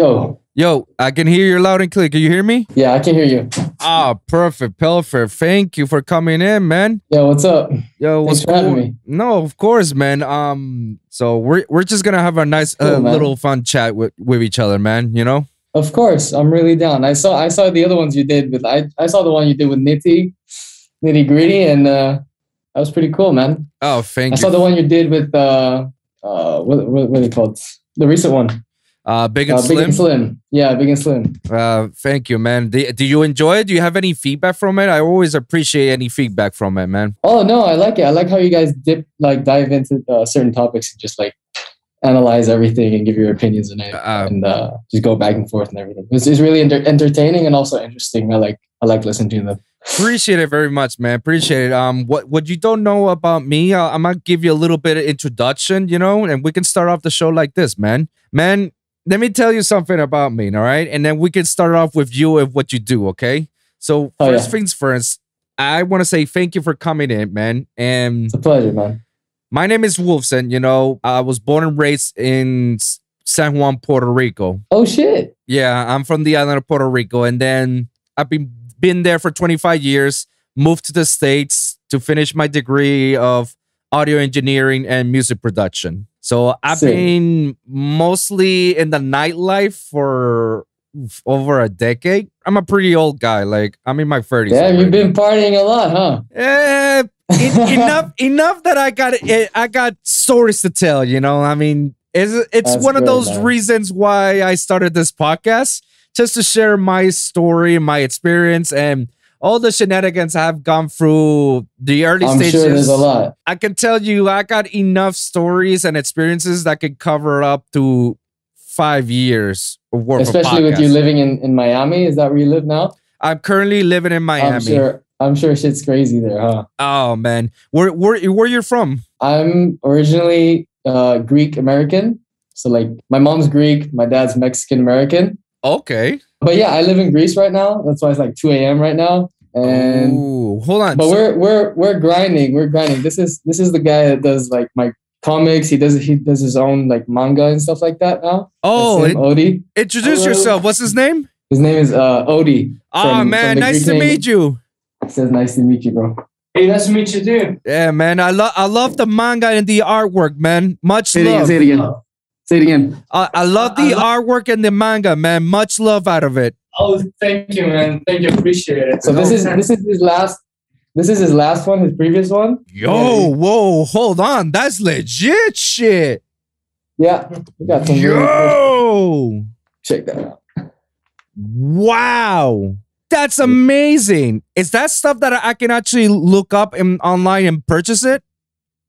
Yo, Yo, I can hear you loud and clear. Can you hear me? yeah, I can hear you. Ah, perfect, perfect. Thank you for coming in, man. Yo, what's up? Yo, what's Thanks for having cool? me. No, of course, man. Um, so we're we're just gonna have a nice uh, Cool, little fun chat with with each other, man. You know? Of course, I'm really down. I saw I saw the other ones you did with I, I saw the one you did with Nitty, Nitty Gritty, and uh, that was pretty cool, man. Oh, thank you. I you. saw the one you did with uh, uh, what what, what are they called? The recent one, uh, big and uh, Big slim. and Slim. Yeah, Big and Slim. Uh, thank you, man. Do, do you enjoy it? Do you have any feedback from it? I always appreciate any feedback from it, man. Oh no, I like it. I like how you guys dip like dive into uh, certain topics and just like analyze everything and give your opinions and it, Uh, and uh, just go back and forth and everything. It's, it's really enter- entertaining and also interesting. I like I like listening to them. Appreciate it very much, man. Appreciate it. Um, what what you don't know about me, uh, I'm gonna give you a little bit of introduction, you know, and we can start off the show like this, man. Man, let me tell you something about me, all right, and then we can start off with you and what you do, okay? So Oh, first yeah. things first, I want to say thank you for coming in, man. And It's a pleasure, man. my name is Wolfson. You know, I was born and raised in San Juan, Puerto Rico. Oh shit. Yeah, I'm from the island of Puerto Rico, and then I've been been there for 25 years. Moved to the states to finish my degree of audio engineering and music production. So I've Sick. been mostly in the nightlife for over a decade. I'm a pretty old guy. Like I'm in my 30s. Damn, already. you've been partying a lot, huh? En- enough enough that I got eh, I got stories to tell, you know. I mean, it's it's That's one of those man. reasons why I started this podcast just to share my story, my experience and all the shenanigans I've gone through the early I'm stages. sure there's a lot. I can tell you I got enough stories and experiences that could cover up to 5 years of worth Especially with you living in, in Miami. Is that where you live now? I'm currently living in Miami. I'm sure I'm sure shit's crazy there, huh? Oh man. Where where where you're from? I'm originally uh, Greek American. So like my mom's Greek, my dad's Mexican American. Okay. But yeah, I live in Greece right now. That's why it's like 2 a.m. right now. And Ooh, hold on. but So- we're we're we're grinding. We're grinding. This is this is the guy that does like my comics. He does he does his own like manga and stuff like that now. oh, That's him, in- Odie. introduce Hello. yourself. What's his name? His name is uh, Odie. Ah, From- man, from nice Greek to name. meet you. It says nice to meet you, bro. Hey, nice to meet you too. Yeah, man. I love I love the manga and the artwork, man. Much Say it again. love. Say it again. Say it again. I, I love the artwork and the manga, man. Much love out of it. Oh, thank you, man. Thank you. Appreciate it. So this is this is his last. This is his last one. His previous one. Yo, whoa, hold on. That's legit shit. Yeah, we got some. Really Yo. check that out. Wow. That's amazing. Is that stuff that I can actually look up in, online and purchase it?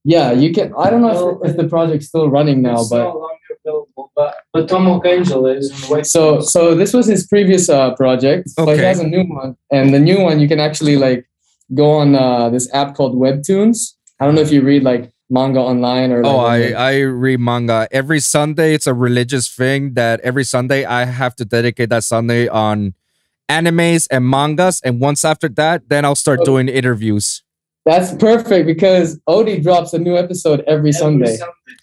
Yeah, you can. I don't know if, if the project's still running now, It's but no longer available, but but Tom Angel is in White so House. so this was his previous uh, project, but he has a new one, and the new one you can actually like go on uh, this app called Webtoons. I don't know if you read like manga online or. Like, Oh, on I, the- I read manga every Sunday. It's a religious thing that every Sunday I have to dedicate that Sunday on animes and mangas. And once after that, then I'll start Oh. doing interviews. That's perfect because Odie drops a new episode every, Every Sunday.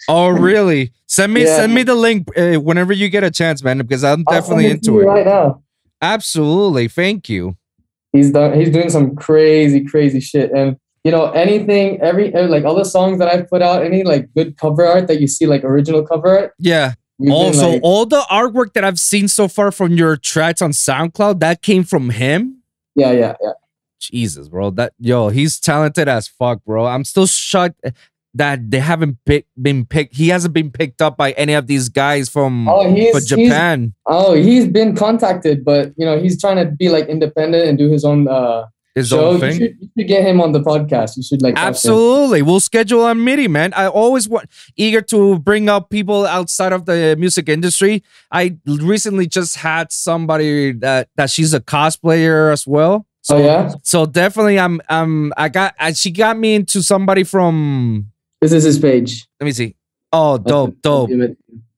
Oh, really? Send me Yeah. send me the link uh, whenever you get a chance, man, because I'm I'll definitely send to into you it. right now. Absolutely. Thank you. He's done. He's doing some crazy, crazy shit, and you know anything, every uh, like all the songs that I've put out, any like good cover art that you see, like original cover art. Yeah. we've been, Also, like- all the artwork that I've seen so far from your tracks on SoundCloud, that came from him. yeah, yeah, yeah. Jesus, bro. That yo, he's talented as fuck, bro. I'm still shocked that they haven't pick, been picked. He hasn't been picked up by any of these guys from Oh, he's for he's Japan. oh he's been contacted, but you know he's trying to be like independent and do his own uh His show. own You thing. should, you should get him on the podcast. You should like talk to him. Absolutely. We'll schedule a meeting, man. I always want eager to bring up people outside of the music industry. I recently just had somebody that that she's a cosplayer as well. So Oh yeah, so definitely I'm um I got I, she got me into somebody from this is his page. let me see. Oh, dope, dope.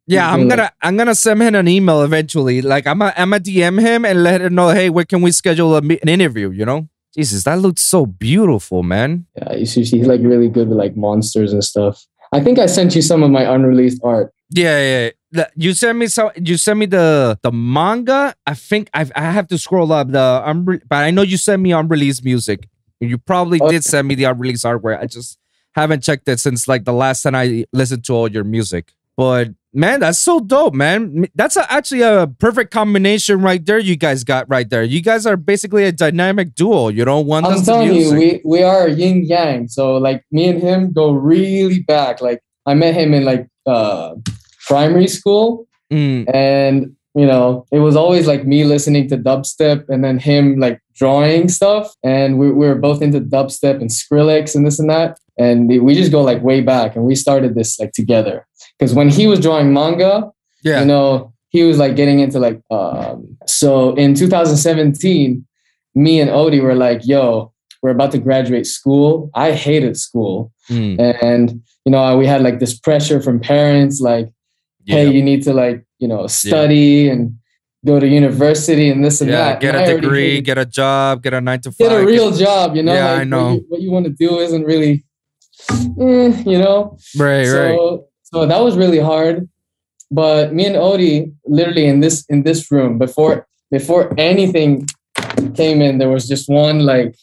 Yeah, I'm gonna I'm gonna send him an email eventually. Like I'm a, I'm gonna DM him and let him know, hey, where can we schedule a, an interview? You know, Jesus, that looks so beautiful, man. Yeah, you should, he's like really good with like monsters and stuff. I think I sent you some of my unreleased art. Yeah, yeah. The, you sent me some. You sent me the the manga. I think I I have to scroll up the unre- but I know you sent me unreleased music. You probably Oh. did send me the unreleased hardware. I just haven't checked it since like the last time I listened to all your music. But man, that's so dope, man. That's a, actually a perfect combination right there. You guys got right there. You guys are basically a dynamic duo. You know, one I'm telling you, we we are yin yang. So like me and him go really back. Like I met him in like uh primary school, Mm, and you know it was always like me listening to dubstep, and then him like drawing stuff, and we, we were both into dubstep and Skrillex and this and that, and we just go like way back, and we started this like together. Because when he was drawing manga, yeah. you know he was like getting into like um so in 2017 me and odie were like yo we're about to graduate school. I hated school. Mm, and you know we had like this pressure from parents like hey you need to like you know study and go to university and this and that. yeah, that get And I a already degree, get a job, get a nine to five. get a real job you know Yeah, like I know. what you, what you want to do isn't really eh, you know right, so, right. So that was really hard. But me and Odie, literally in this in this room, before before anything came in, there was just one like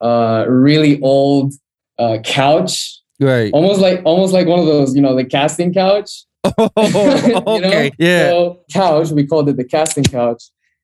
uh really old uh couch. Right. Almost like almost like one of those, you know, the casting couch. Oh, You know? okay. Yeah. So couch, we called it the casting couch,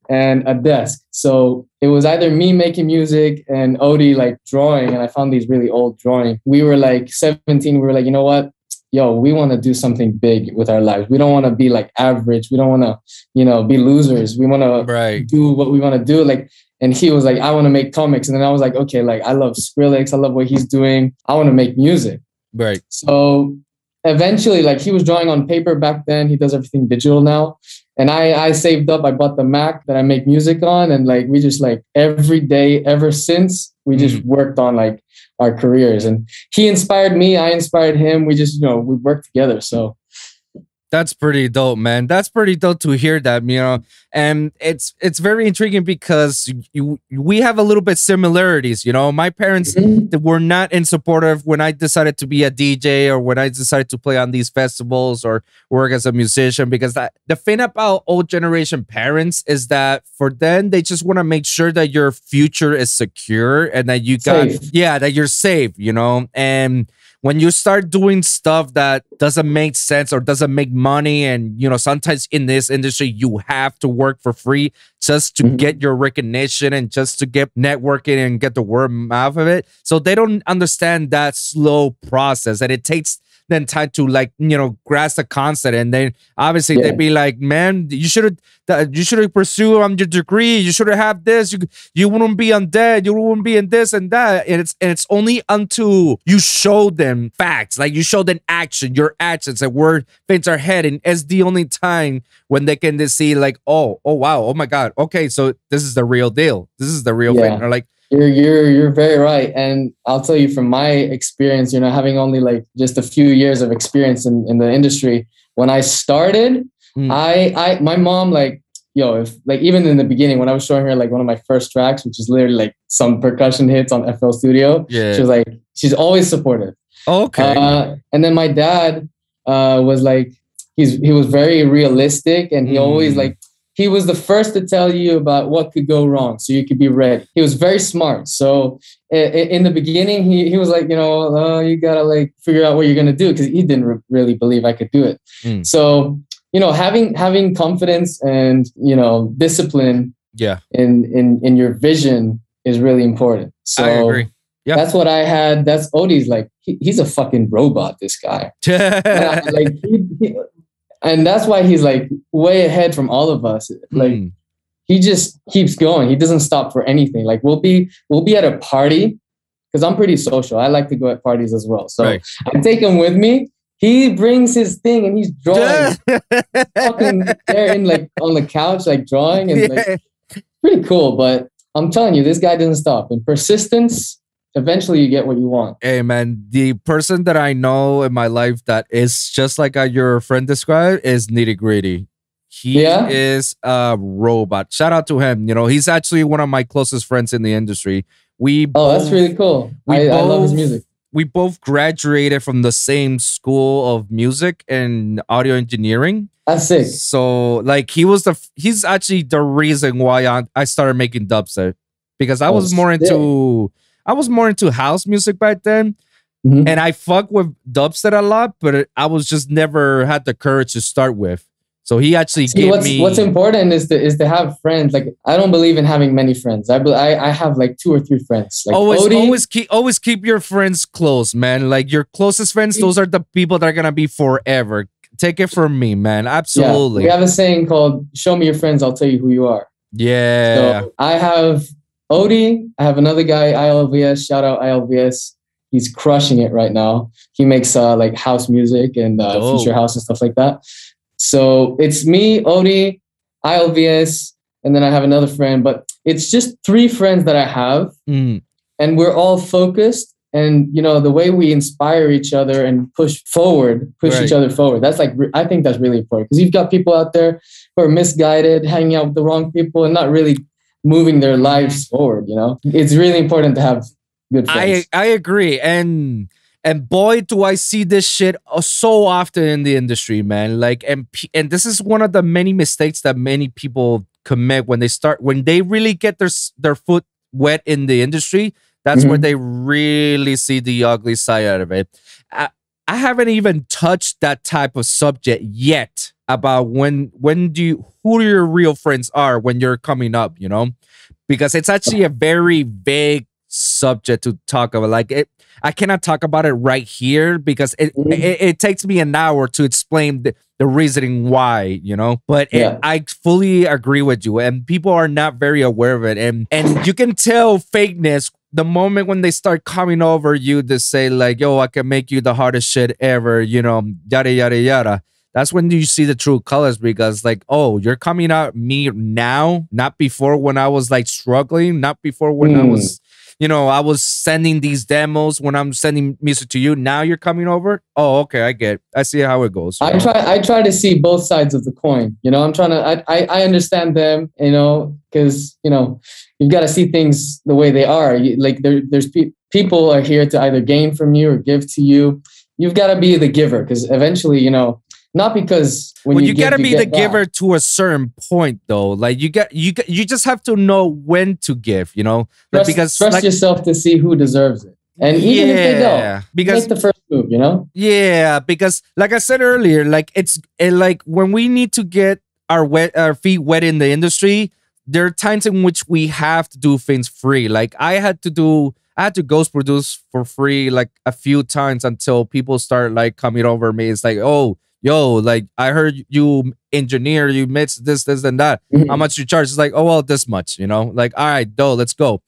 and a desk. So it was either me making music and Odie like drawing, and I found these really old drawing. We were like 17. We were like, you know what? Yo, we want to do something big with our lives. We don't want to be like average. We don't want to, you know, be losers. We want to Right. do what we want to do. Like, and he was like, I want to make comics. And then I was like, okay, like I love Skrillex. I love what he's doing. I want to make music. Right. So eventually, like he was drawing on paper back then. He does everything digital now. And I, I saved up. I bought the Mac that I make music on, and like we just like every day ever since we just mm. worked on like our careers. And he inspired me. I inspired him. We just you know we worked together. So That's pretty dope, man. That's pretty dope to hear that, you know. And it's it's very intriguing because you, we have a little bit similarities, you know. My parents mm-hmm. that were not in supportive when I decided to be a DJ or when I decided to play on these festivals or work as a musician because that, the thing about old generation parents is that for them they just want to make sure that your future is secure and that you got Safe. yeah that you're safe you know and when you start doing stuff that doesn't make sense or doesn't make money and you know sometimes in this industry you have to work for free just to Mhm. get your recognition and just to get networking and get the word out of it so they don't understand that slow process and it takes them time to like you know grasp the concept. And then obviously Yeah. they'd be like man you should have you should have pursued on your degree. You should have had this. You you wouldn't be on that you wouldn't be in this and that. And it's and it's only until you show them facts. Like you show them action your actions and where things are heading is the only time when they can just see like oh oh wow. Oh my god. Okay so this is the real deal. This is the real Yeah. thing or like You're you're you're very right, and I'll tell you from my experience. You know, having only like just a few years of experience in, in the industry, when I started, Mm. I I my mom like yo if like even in the beginning when I was showing her like one of my first tracks, which is literally like some percussion hits on FL Studio, yeah she was like she's always supportive. okay Uh, and then my dad uh, was like, he's he was very realistic, and he always Mm. like he was the first to tell you about what could go wrong, so you could be ready. He was very smart. So in the beginning, he he was like, you know, uh, you gotta like figure out what you're gonna do because he didn't re- really believe I could do it. Mm. So you know, having having confidence and you know discipline yeah in in in your vision is really important. So i agree Yeah. that's what I had. That's Odie's like he, he's a fucking robot. This guy, I- like, he, he- and that's why he's like way ahead from all of us. Like Mm. he just keeps going. He doesn't stop for anything. Like we'll be we'll be at a party because I'm pretty social. I like to go at parties as well. So Right. I take him with me. He brings his thing and he's drawing fucking there in like on the couch, like drawing and like pretty cool. But I'm telling you, this guy doesn't stop. And persistence, eventually you get what you want. Hey man, the person that I know in my life that is just like uh, your friend described is nitty gritty. He Yeah? is a robot. Shout out to him. You know, he's actually one of my closest friends in the industry. We Oh, that's really cool. we I, I love his both- music. we both graduated from the same school of music and audio engineering. That's sick. So like he was the he's actually the reason why I, I started making dubstep because I Oh, was more into I was more into house music back then Mhm. and I fuck with dubstep a lot, but I was just never had the courage to start with. So he actually See, gave what's me what's important is to is to have friends. Like I don't believe in having many friends. I I, I have like two or three friends. Like always always keep always keep your friends close, man. Like your closest friends, those are the people that are gonna be forever. Take it from me, man. yeah, Absolutely. we have a saying called "Show me your friends, I'll tell you who you are." Yeah. So I have Odie. I have another guy, ILVS. Shout out ILVS. He's crushing it right now. He makes uh, like house music and uh, future house and stuff like that. So it's me, Odie, ILVS, and then I have another friend. But it's just three friends that I have, Mm. and we're all focused. And you know the way we inspire each other and push forward, push Right. each other forward. That's like I think that's really important because you've got people out there who are misguided, hanging out with the wrong people, and not really moving their lives forward. You know, it's really important to have good friends. I I agree, and and boy, do I see this shit uh, so often in the industry, man. Like, and and this is one of the many mistakes that many people commit when they start when they really get their their foot wet in the industry. That's where Mhm. they really see the ugly side out of it. I, I haven't even touched that type of subject yet about when when do you who your real friends are when you're coming up, you know? Because it's actually a very vague subject to talk about. Like it I cannot talk about it right here because it Mhm. it, it takes me an hour to explain the, the reasoning why, you know. But it, I fully agree with you, and people are not very aware of it, and and you can tell fakeness the moment when they start coming over you to say like, "Yo, I can make you the hardest shit ever," you know, yada yada yada. That's when you see the true colors because, like, oh, you're coming at me now, not before when I was like struggling, not before when I Hmm. was you know, I was sending these demos when I'm sending music to you. Now you're coming over. Oh, okay, I get. I see how it goes. I know? try I try to see both sides of the coin. You know, I'm trying to I I, I understand them, you know, because you know, you've got to see things the way they are. You, like there there's pe- people are here to either gain from you or give to you. You've got to be the giver because eventually, you know, not because when well, you, you, give, gotta be the get back. giver to a certain point, though. Like you got you you just have to know when to give. You know, like, because trust like, yourself to see who deserves it. And even if they don't, yeah, because make the first move, you know? Yeah, because like I said earlier, like it's it, like when we need to get our wet our feet wet in the industry, there are times in which we have to do things free. Like I had to do I had to ghost produce for free like a few times until people start like coming over me. It's like, oh, yo, like I heard you engineer, you mix this, this, and that. Mm-hmm. How much you charge? It's like, oh well, this much, you know. Like, all right, dough, let's go.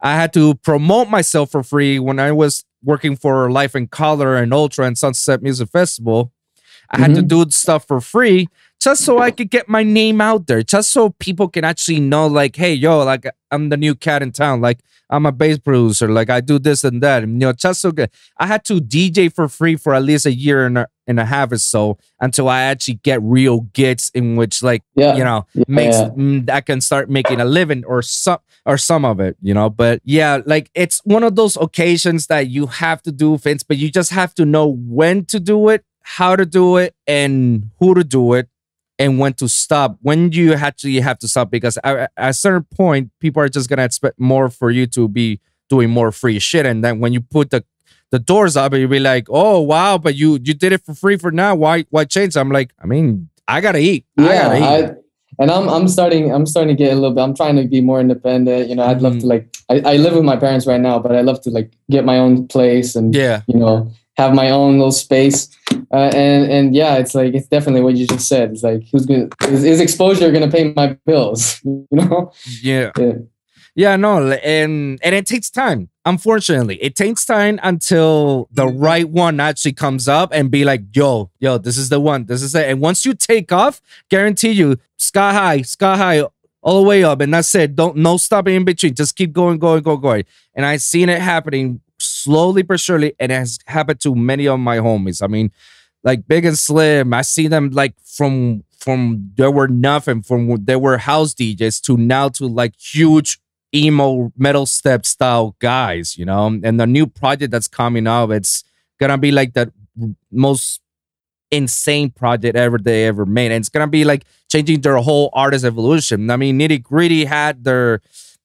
I had to promote myself for free when I was working for Life in Color and Ultra and Sunset Music Festival. I had to mm-hmm. do stuff for free just so I could get my name out there, just so people can actually know, like, hey, yo, like I'm the new cat in town, like I'm a bass producer, like I do this and that, and you know, just so good. I had to DJ for free for at least a year and a, and a half or so until I actually get real gigs in which, like, Yeah. you know, Yeah, makes yeah. mm, I can start making a living or some or some of it, you know. But yeah, like it's one of those occasions that you have to do things, but you just have to know when to do it, how to do it, and who to do it, and when to stop. When do you actually have to stop? Because at, at a certain point, people are just gonna expect more for you to be doing more free shit, and then when you put the the doors up, you'll be like, "Oh wow!" But you you did it for free for now. Why why change? I'm like, I mean, I gotta eat. I gotta eat. yeah, I, and I'm I'm starting I'm starting to get a little bit. I'm trying to be more independent. You know, I'd love Mhm. to like I, I live with my parents right now, but I love to like get my own place and yeah. you know have my own little space. Uh, and and yeah, it's like it's definitely what you just said. It's like who's gonna is, is exposure gonna pay my bills? You know? Yeah. Yeah. Yeah, no, and and it takes time. Unfortunately, it takes time until the right one actually comes up and be like, "Yo, yo, this is the one. This is it." And once you take off, guarantee you, sky high, sky high, all the way up, and that's it. Don't no stopping in between. Just keep going, going, going, going. And I've seen it happening slowly but surely, and it has happened to many of my homies. I mean, like Big and Slim, I see them like from from there were nothing from there were house DJs to now to like huge emo metal step style guys, you know. And the new project that's coming out, it's gonna be like the most insane project ever they ever made. And it's gonna be like changing their whole artist evolution. I mean, Nitty Gritty had their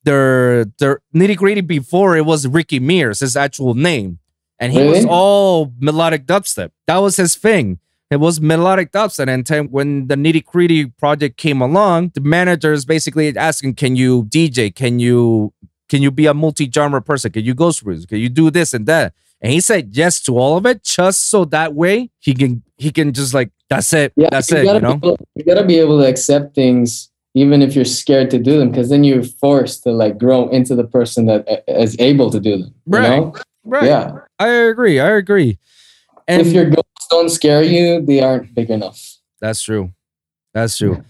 their their Nitty Gritty before it was Ricky Mears, his actual name. And he was all melodic dubstep. That was his thing. It was melodic dubstep. And when the Nitty Gritty project came along, the managers basically asking, Can you DJ? Can you can you be a multi-genre person? Can you ghost produce? Can you do this and that? And he said yes to all of it, just so that way he can he can just like that's it. Yeah, that's you it. You know? able, you gotta be able to accept things even if you're scared to do them, because then you're forced to like grow into the person that uh, able to do them. you Right. know? Right. Yeah. I agree. I agree. And if your goals don't scare you, they aren't big enough. That's true. That's true.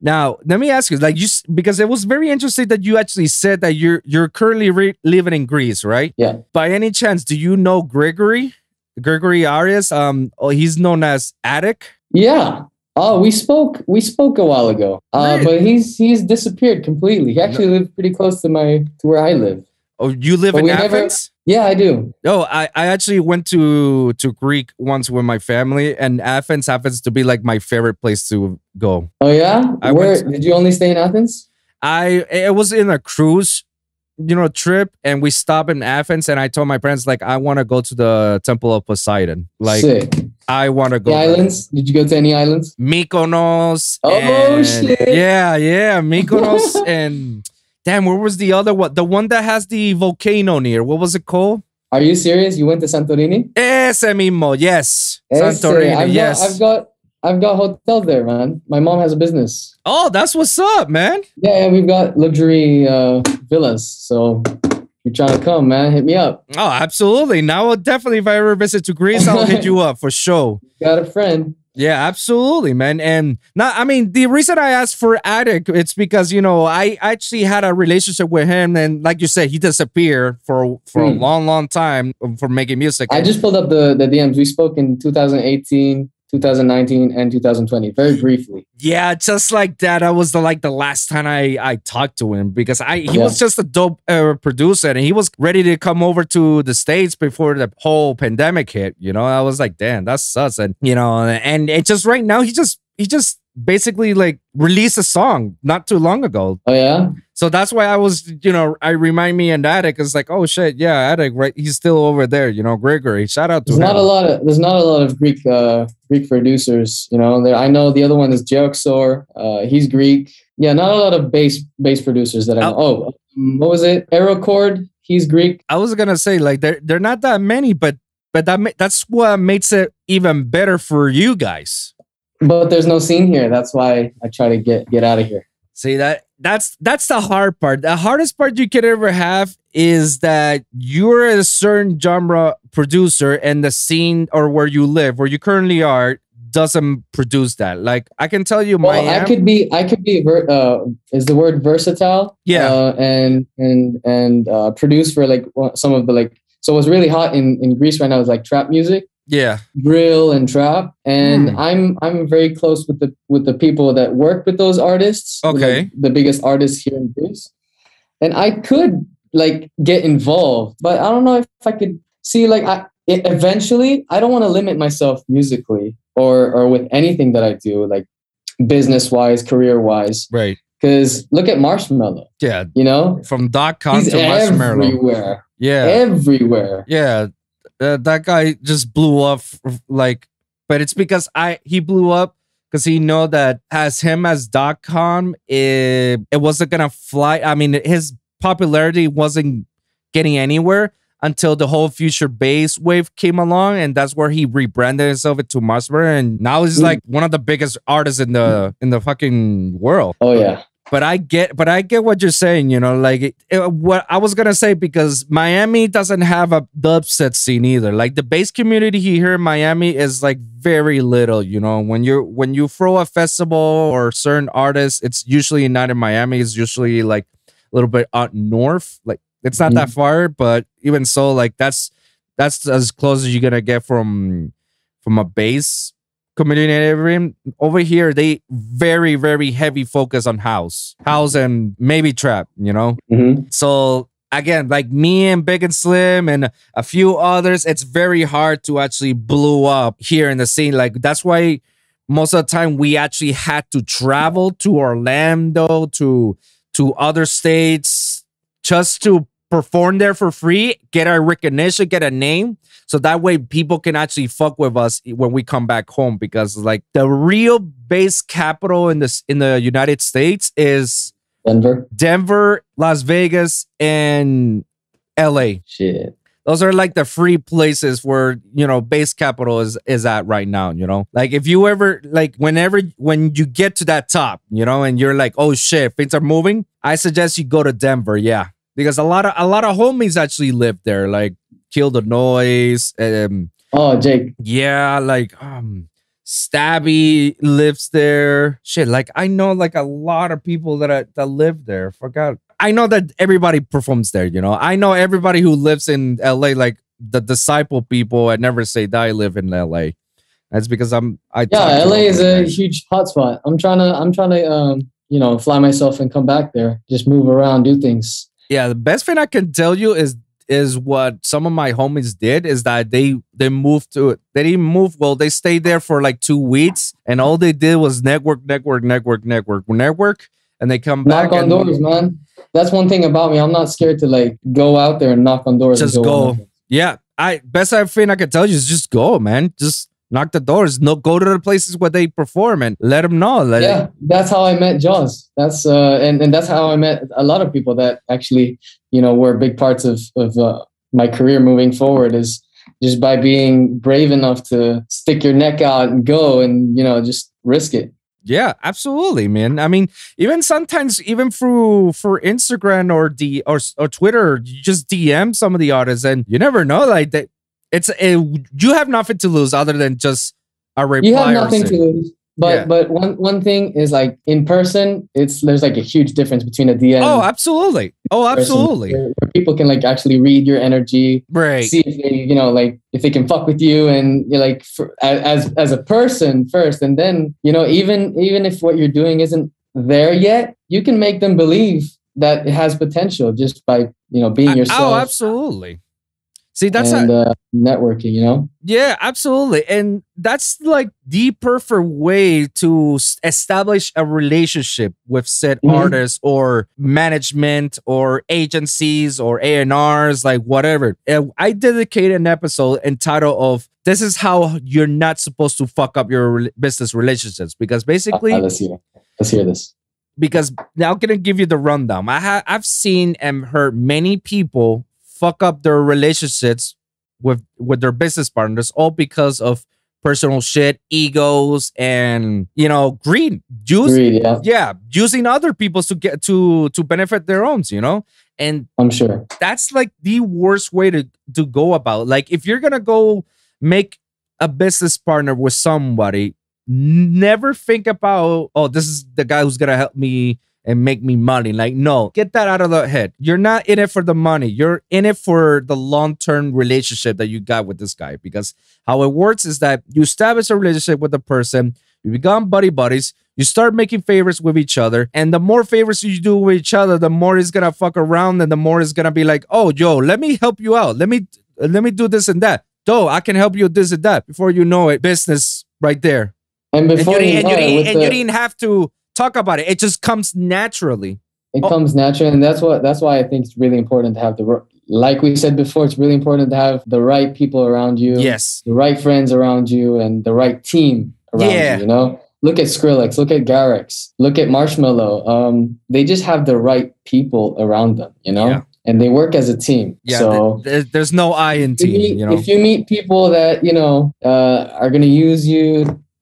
Now, let me ask you, like you, because it was very interesting that you actually said that you're you're currently re- living in Greece, right? Yeah. By any chance, do you know Gregory? Gregory Arias? Um, oh, he's known as Attic. Yeah. Oh, we spoke. We spoke a while ago. Uh, Really? but he's he's disappeared completely. He actually lived pretty close to my to where I live. Oh, you live But in we never- Athens? Yeah, I do. Oh, I, I actually went to to Greek once with my family, and Athens happens to be like my favorite place to go. Oh yeah. I where went- did you only stay in Athens? I it was in a cruise, you know, trip, and we stopped in Athens, and I told my parents like I want to go to the Temple of Poseidon, like Sick. I want to go. islands? Did you go to any islands? Mykonos. Oh, and- shit. Yeah, yeah, Mykonos and damn, where was the other one? The one that has the volcano near. What was it called? Are you serious? You went to Santorini? Ese mismo. Yes, Ese. Santorini. I've yes. Got, I've got I've got hotels there, man. My mom has a business. oh, that's what's up, man. Yeah, and we've got luxury uh, villas. So you're trying to come, man, hit me up. Oh, absolutely. Now, definitely, if I ever visit to Greece, I'll hit you up for sure. Got a friend. Yeah, absolutely, man. And not, I mean, the reason I asked for Attic, it's because you know I actually had a relationship with him, and like you said, he disappeared for for a Hmm. long, long time for making music. I just pulled up the, the DMs. We spoke in 2018, 2019, and 2020, very briefly. yeah, just like that. i was the like the last time I I talked to him because I he Yeah. was just a dope uh, producer, and he was ready to come over to the states before the whole pandemic hit. You know, I was like, damn, that sucks, and you know, and it just right now he just he just basically like released a song not too long ago. Oh yeah, So that's why I was, you know, I remind me and Attic is like, oh shit, yeah, Attic, right? He's still over there, you know, Gregory. Shout out to there's him. not a lot of there's not a lot of Greek uh, Greek producers. You know, there, I know the other one is Geoxor. Uh, he's Greek. Yeah, not a lot of bass bass producers that I know. Oh, um, what was it? Aerochord. He's Greek. I was gonna say like they're they're not that many, but but that that's what makes it even better for you guys. But there's no scene here. That's why I try to get get out of here. See that that's that's the hard part. The hardest part you could ever have is that you're a certain genre producer and the scene or where you live, where you currently are, doesn't produce that. Like I can tell you, Well, Miami. I could be I could be ver- uh, is the word versatile. Yeah. Uh, and and and uh, produce for like some of the like. So what's really hot in in Greece right now is like trap music. Yeah, drill and trap and Hmm. i'm i'm very close with the with the people that work with those artists Okay. like, the biggest artists here in greece and i could like get involved but i don't know if i could see like i it, eventually i don't want to limit myself musically or or with anything that i do like business wise career wise right. because look at Marshmello Yeah, you know from Dotcom he's to Marshmello. everywhere Yeah, everywhere yeah. Uh, that guy just blew up like, but it's because I he blew up because he know that as him as Dotcom it, it wasn't gonna fly. I mean, his popularity wasn't getting anywhere until the whole future bass wave came along, and that's where he rebranded himself into Marshmello, and now he's Mm. like one of the biggest artists in the in the fucking world. oh yeah but I get, but I get what you're saying. You know, like it, it- what I was gonna say because Miami doesn't have a dubstep scene either. Like the bass community here in Miami is like very little. You know, when you're when you throw a festival or certain artists, it's usually not in Miami. It's usually like a little bit out north. Like it's not that mm-hmm. far, but even so, like that's that's as close as you're gonna get from from a bass community and everything. Over here, they very, very heavy focus on house, house, and maybe trap. You know, hmm so again, like me and Big and Slim and a few others, it's very hard to actually blow up here in the scene. Like that's why most of the time we actually had to travel to Orlando to to other states just to perform there for free, get our recognition, get a name. So that way people can actually fuck with us when we come back home because like the real bass capital in this in the United States is Denver. Denver, Las Vegas, and LA. Shit. Those are like the free places where, you know, bass capital is is at right now, you know? Like if you ever like whenever when you get to that top, you know, and you're like, "Oh shit, things are moving." I suggest you go to Denver, yeah. Because a lot of a lot of homies actually live there, like Kill the Noise, um Oh, Jake. yeah, like um Stabby lives there. Shit, like I know like a lot of people that I, that live there. Forgot. I know that everybody performs there, you know. I know everybody who lives in LA, like the disciple people at Never Say Die live in LA. That's because I'm I Yeah, LA is a huge hotspot. I'm trying to I'm trying to um, you know, fly myself and come back there. Just move around, do things. Yeah, the best thing I can tell you is is what some of my homies did is that they they moved to it. They didn't move. Well, they stayed there for like two weeks, and all they did was network, network, network, network, network, and they come back knock on and doors, man. That's one thing about me. I'm not scared to like go out there and knock on doors. Just go. them. yeah. I best thing I can tell you is just go, man. Just knock the doors. No, go to the places where they perform and let them know. Let Yeah, that's how I met Jauz. That's uh, and and that's how I met a lot of people that actually, you know, were big parts of of uh, my career moving forward. Is just by being brave enough to stick your neck out and go, and you know, just risk it. Yeah, absolutely, man. I mean, even sometimes, even through for Instagram or D or or Twitter, you just DM some of the artists, and you never know. Like that, it's a, you have nothing to lose other than just a reply. You have nothing to lose. But Yeah. but one one thing is like in person, it's there's like a huge difference between a DM. Oh, absolutely. Oh, absolutely. Where, where people can like actually read your energy, Right. see if they you know like if they can fuck with you and you're like for, as as a person first and then you know even even if what you're doing isn't there yet you can make them believe that it has potential just by you know being oh, yourself oh, absolutely. See, that's and a, uh, networking you know Yeah, absolutely. And that's like the perfect way to s- establish a relationship with said Mhm. artists or management or agencies or A&Rs, like whatever. And I dedicated an episode entitled of this is how you're not supposed to fuck up your rel- business relationships because basically Uh, let's hear let's hear this because now I'm gonna give you the rundown. I ha- I've seen and heard many people fuck up their relationships with with their business partners, all because of personal shit, egos, and you know, greed. Use Agreed, yeah yeah, using other people's to get to to benefit their own. You know, and i'm sure that's like the worst way to to go about. Like if you're gonna go make a business partner with somebody, never think about oh this is the guy who's gonna help me and make me money. Like no, get that out of the head. You're not in it for the money. You're in it for the long term relationship that you got with this guy. Because how it works is that you establish a relationship with the person. You become buddy buddies. You start making favors with each other, and the more favors you do with each other, the more he's gonna fuck around, and the more he's gonna be like, "Oh, yo, let me help you out. Let me let me do this and that. Though I can help you with this and that." Before you know it, business right there, and and before you, you, didn't, and, know you, it, didn't, with and you didn't have to talk about it. It just comes naturally. it Oh. comes natural and that's what that's why i think it's really important to have the like we said before it's really important to have the right people around you Yes. the right friends around you and the right team around Yeah. you you know look at skrillex look at garrix look at Marshmello um they just have the right people around them you know Yeah. and they work as a team Yeah. so th- there- there's no I in team. meet, You know. if you meet people that you know uh, are going to use you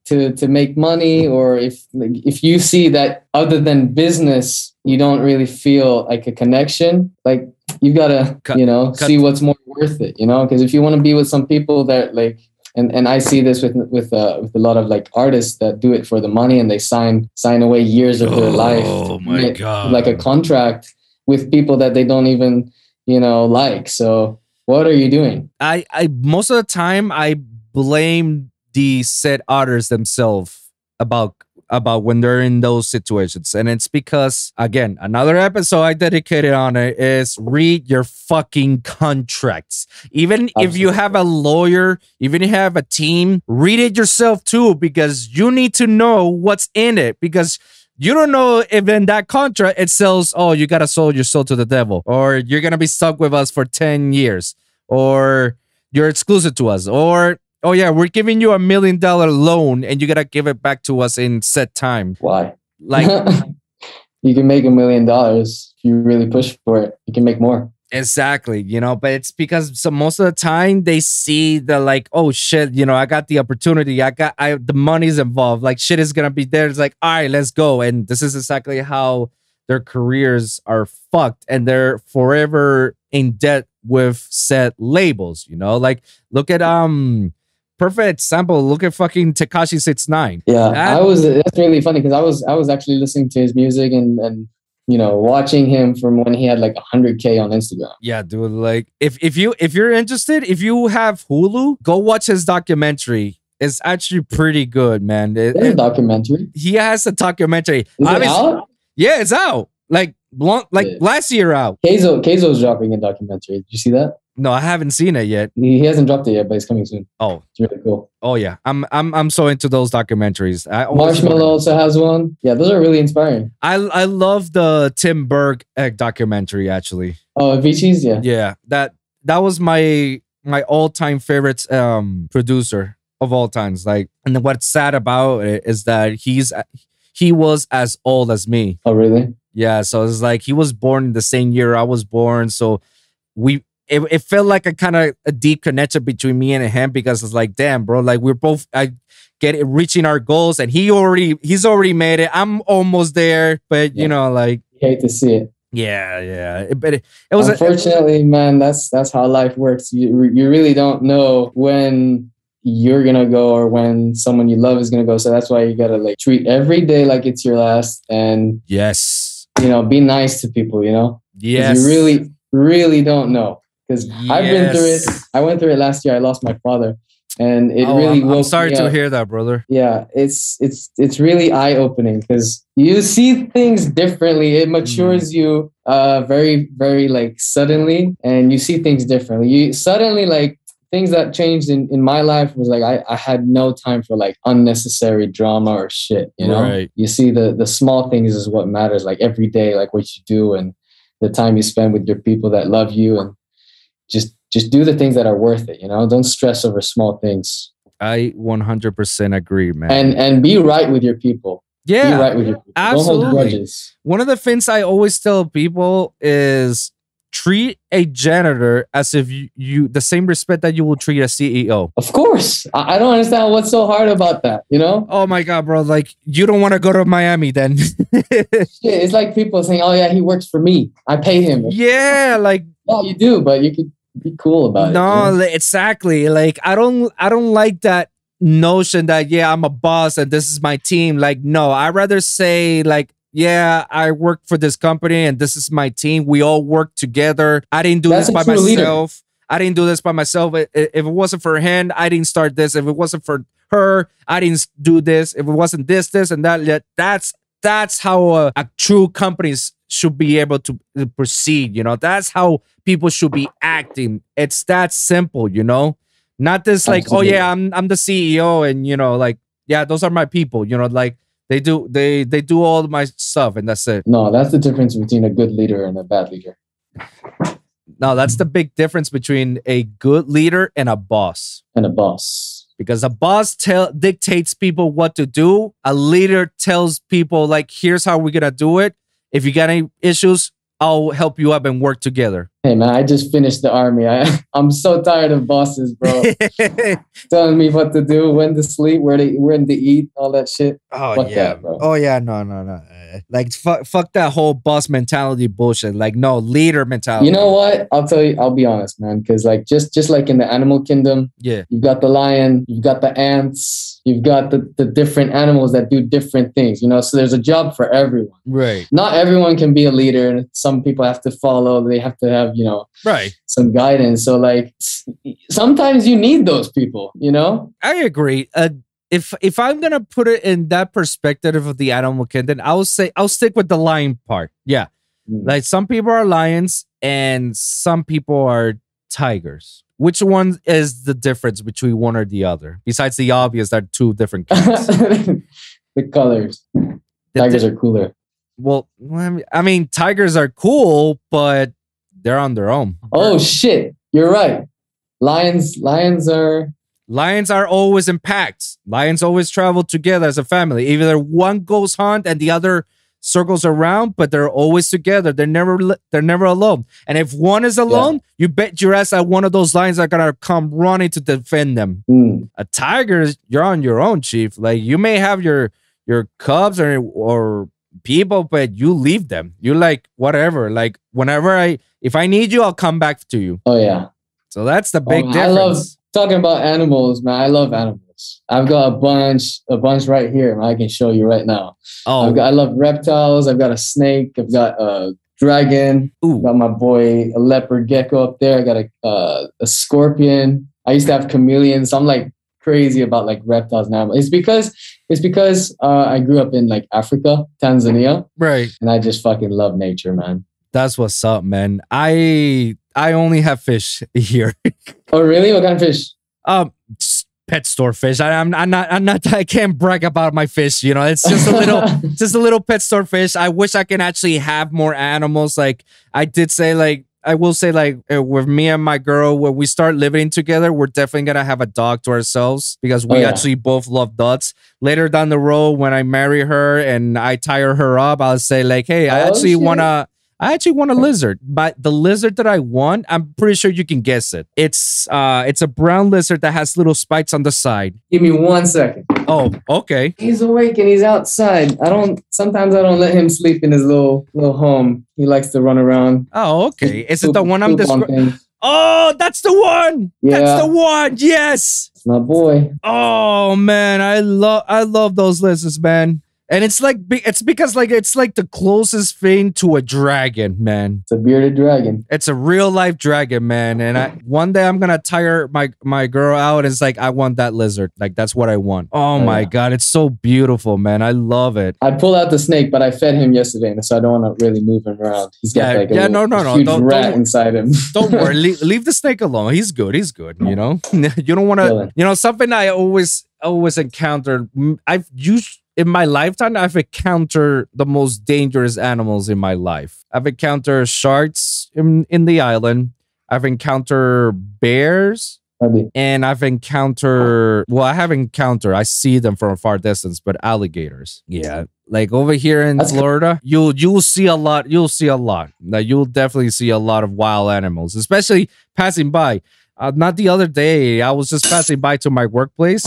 to to make money, or if like, if you see that other than business, you don't really feel like a connection, like you've got to Cut- you know cut- see what's more worth it, you know, because if you want to be with some people that like. And, and I see this with with uh, with a lot of like artists that do it for the money and they sign sign away years of their life Oh my make, God. like a contract with people that they don't even you know like so what are you doing I, I most of the time I blame the said artists themselves about about when they're in those situations. And it's because, again, another episode I dedicated on it is read your fucking contracts. Even if you have a lawyer, even if you have a team, read it yourself too, because you need to know what's in it. Because you don't know if in that contract it says, oh, you gotta sell your soul to the devil, or you're gonna be stuck with us for 10 years, or you're exclusive to us, or oh yeah, we're giving you a million dollar loan and you gotta give it back to us in set time. Why? Like you can make a million dollars if you really push for it. You can make more. exactly, you know, but it's because so most of the time they see the like, oh shit, you know, I got the opportunity, I got I the money's involved, like shit is gonna be there. It's like, all right, let's go. And this is exactly how their careers are fucked and they're forever in debt with set labels, you know? Like look at um perfect example, look at fucking Tekashi 69. Yeah, That- I was. That's really funny because I was I was actually listening to his music and and you know watching him from when he had like 100k on Instagram. Yeah, dude. Like, if if you if you're interested, if you have Hulu, go watch his documentary. It's actually pretty good, man. It- it- documentary. he has a documentary. Is it out? Yeah, it's out. Like long, like Yeah. last year out. Keizo Keizo's dropping a documentary. Did you see that? No, I haven't seen it yet. He, he hasn't dropped it yet, but it's coming soon. Oh, It's really cool. oh yeah. I'm I'm I'm so into those documentaries. I Marshmello also has one. Yeah, those are really inspiring. I I love the Tim Berg uh, documentary actually. Oh, Avicii's, yeah. Yeah, that that was my my all time favorite um producer of all times. Like, and what's sad about it is that he's he was as old as me. Oh, really? Yeah, so it's like he was born the same year I was born. So we it, it felt like a kind of a deep connection between me and him because it's like, damn, bro, like we're both I get it reaching our goals and he already he's already made it. I'm almost there, but you know, like Hate to see it. yeah, yeah. It- but it, it was a, Unfortunately, man, that's that's how life works. You you really don't know when you're gonna go or when someone you love is gonna go. So that's why you gotta like treat every day like it's your last, and yes. you know, be nice to people. You know, Yes. you really really don't know. Because I've been through it. I went through it last year. I lost my father, and it Oh, really. I'm, I'm sorry to up. hear that, brother. yeah it's it's it's really eye-opening because you see things differently it matures you uh very very like suddenly and you see things differently you suddenly like things that changed in, in my life was like I, I had no time for like unnecessary drama or shit you know Right. you see the the small things is what matters like every day like what you do and the time you spend with your people that love you and just just do the things that are worth it you know don't stress over small things I 100% agree, man. and and be right with your people. yeah. be right with your people. Don't absolutely. hold grudges. One of the things I always tell people is treat a janitor as if you, you the same respect that you will treat a CEO. Of course, I, I don't understand what's so hard about that. You know, Oh my god, bro! Like you don't want to go to Miami then? Shit, it's like people saying, "Oh yeah, he works for me. I pay him." yeah, like Yeah, you do, but you could be cool about it. no, you know? exactly. Like I don't, I don't like that notion that yeah, I'm a boss and this is my team. Like no, I rather say like. Yeah, I work for this company and this is my team. We all work together. I didn't do That's this by true leader. myself. I didn't do this by myself. If it wasn't for him, I didn't start this. If it wasn't for her, I didn't do this. If it wasn't this, this, and that, that- that's that's how a, a true companies should be able to uh, proceed. You know, that's how people should be acting. It's that simple. You know, not this like, oh yeah, I'm I'm the CEO, and you know, like yeah, those are my people. You know, like they do they they do all my stuff, and that's it. No, that's the difference between a good leader and a bad leader. No, that's the big difference between a good leader and a boss. And a boss. because a boss tell dictates people what to do a leader tells people like here's how we're gonna do it if you got any issues i'll help you up and work together Hey man, I just finished the army. I I'm so tired of bosses, bro, telling me what to do, when to sleep, where to when to eat, all that shit. oh Fuck that, bro. oh yeah no no no like fuck, fuck that whole boss mentality bullshit like no leader mentality You know what? I'll tell you. I'll be honest, man. Because like just just like in the animal kingdom, yeah You've got the lion, you've got the ants, you've got the, the different animals that do different things, you know. So there's a job for everyone. right Not everyone can be a leader, and some people have to follow, they have to have, you know, right some guidance. So like sometimes you need those people, you know? i agree uh if if I'm gonna put it in that perspective of the animal kingdom, I'll say I'll stick with the lion part. Yeah, Mm. like some people are lions and some people are tigers. Which one is the difference between one or the other? Besides the obvious, that two different the colors. The Tigers di- are cooler. well, I mean, tigers are cool, but they're on their own. Oh shit! You're right. Lions. Lions are. Lions are always in packs. Lions always travel together as a family. Either one goes hunt and the other circles around, but they're always together. They're never they're never alone. And if one is alone, you bet your ass that one of those lions are gonna come running to defend them. Mm. A tiger, you're on your own, chief. Like you may have your your cubs or or people, but you leave them. You're like whatever. Like whenever I if I need you, I'll come back to you. Oh yeah. So that's the big Oh, I difference. love- Talking about animals, man. I love animals. I've got a bunch, a bunch right here. Man, I can show you right now. oh, got, I love reptiles. I've got a snake. I've got a dragon. ooh. got my boy a leopard gecko up there. I got a uh, a scorpion. I used to have chameleons. I'm like crazy about like reptiles now. It's because it's because uh, I grew up in like Africa, Tanzania, right. and I just fucking love nature, man. That's what's up, man. I I only have fish here. Oh really? What kind of fish? um, pet store fish. I, I'm I'm not I'm not I can't brag about my fish. You know, it's just a little just a little pet store fish. I wish I can actually have more animals. Like I did say, like I will say, like uh, with me and my girl, when we start living together, we're definitely gonna have a dog to ourselves because we Oh, yeah. actually both love dogs. Later down the road, when I marry her and I tire her up, I'll say like, hey, I Oh, actually shit. wanna. I actually want a lizard, but the lizard that I want, I'm pretty sure you can guess it. It's uh, it's a brown lizard that has little spikes on the side. Give me one second. Oh, okay. He's awake and he's outside. I don't. Sometimes I don't let him sleep in his little little home. He likes to run around. Oh, okay. Is it the one I'm describing? Oh, that's the one. That's the one. Yes. It's my boy. Oh man, I love I love those lizards, man. And it's like it's because like it's like the closest thing to a dragon, man. It's a bearded dragon. It's a real life dragon, man. And I one day I'm gonna tire my my girl out. And it's like I want that lizard. Like that's what I want. Oh, Oh, my yeah. god, it's so beautiful, man. I love it. I pulled out the snake, but I fed him yesterday, and so I don't want to really move him around. He's got Yeah, like a yeah, little- no, no, no, huge don't- rat don't- inside him. Don't worry, leave, leave the snake alone. He's good. He's good. You know, you don't want to. You know, something I always always encountered. I've used in my lifetime. I've encountered the most dangerous animals in my life. I've encountered sharks in in the island. I've encountered bears. And I've encountered, well, I have encountered, I see them from a far distance, but alligators. Yeah. Like over here in That's- Florida, you'll you'll see a lot. You'll see a lot. Like you'll definitely see a lot of wild animals, especially passing by. Uh, not the other day, I was just passing by to my workplace,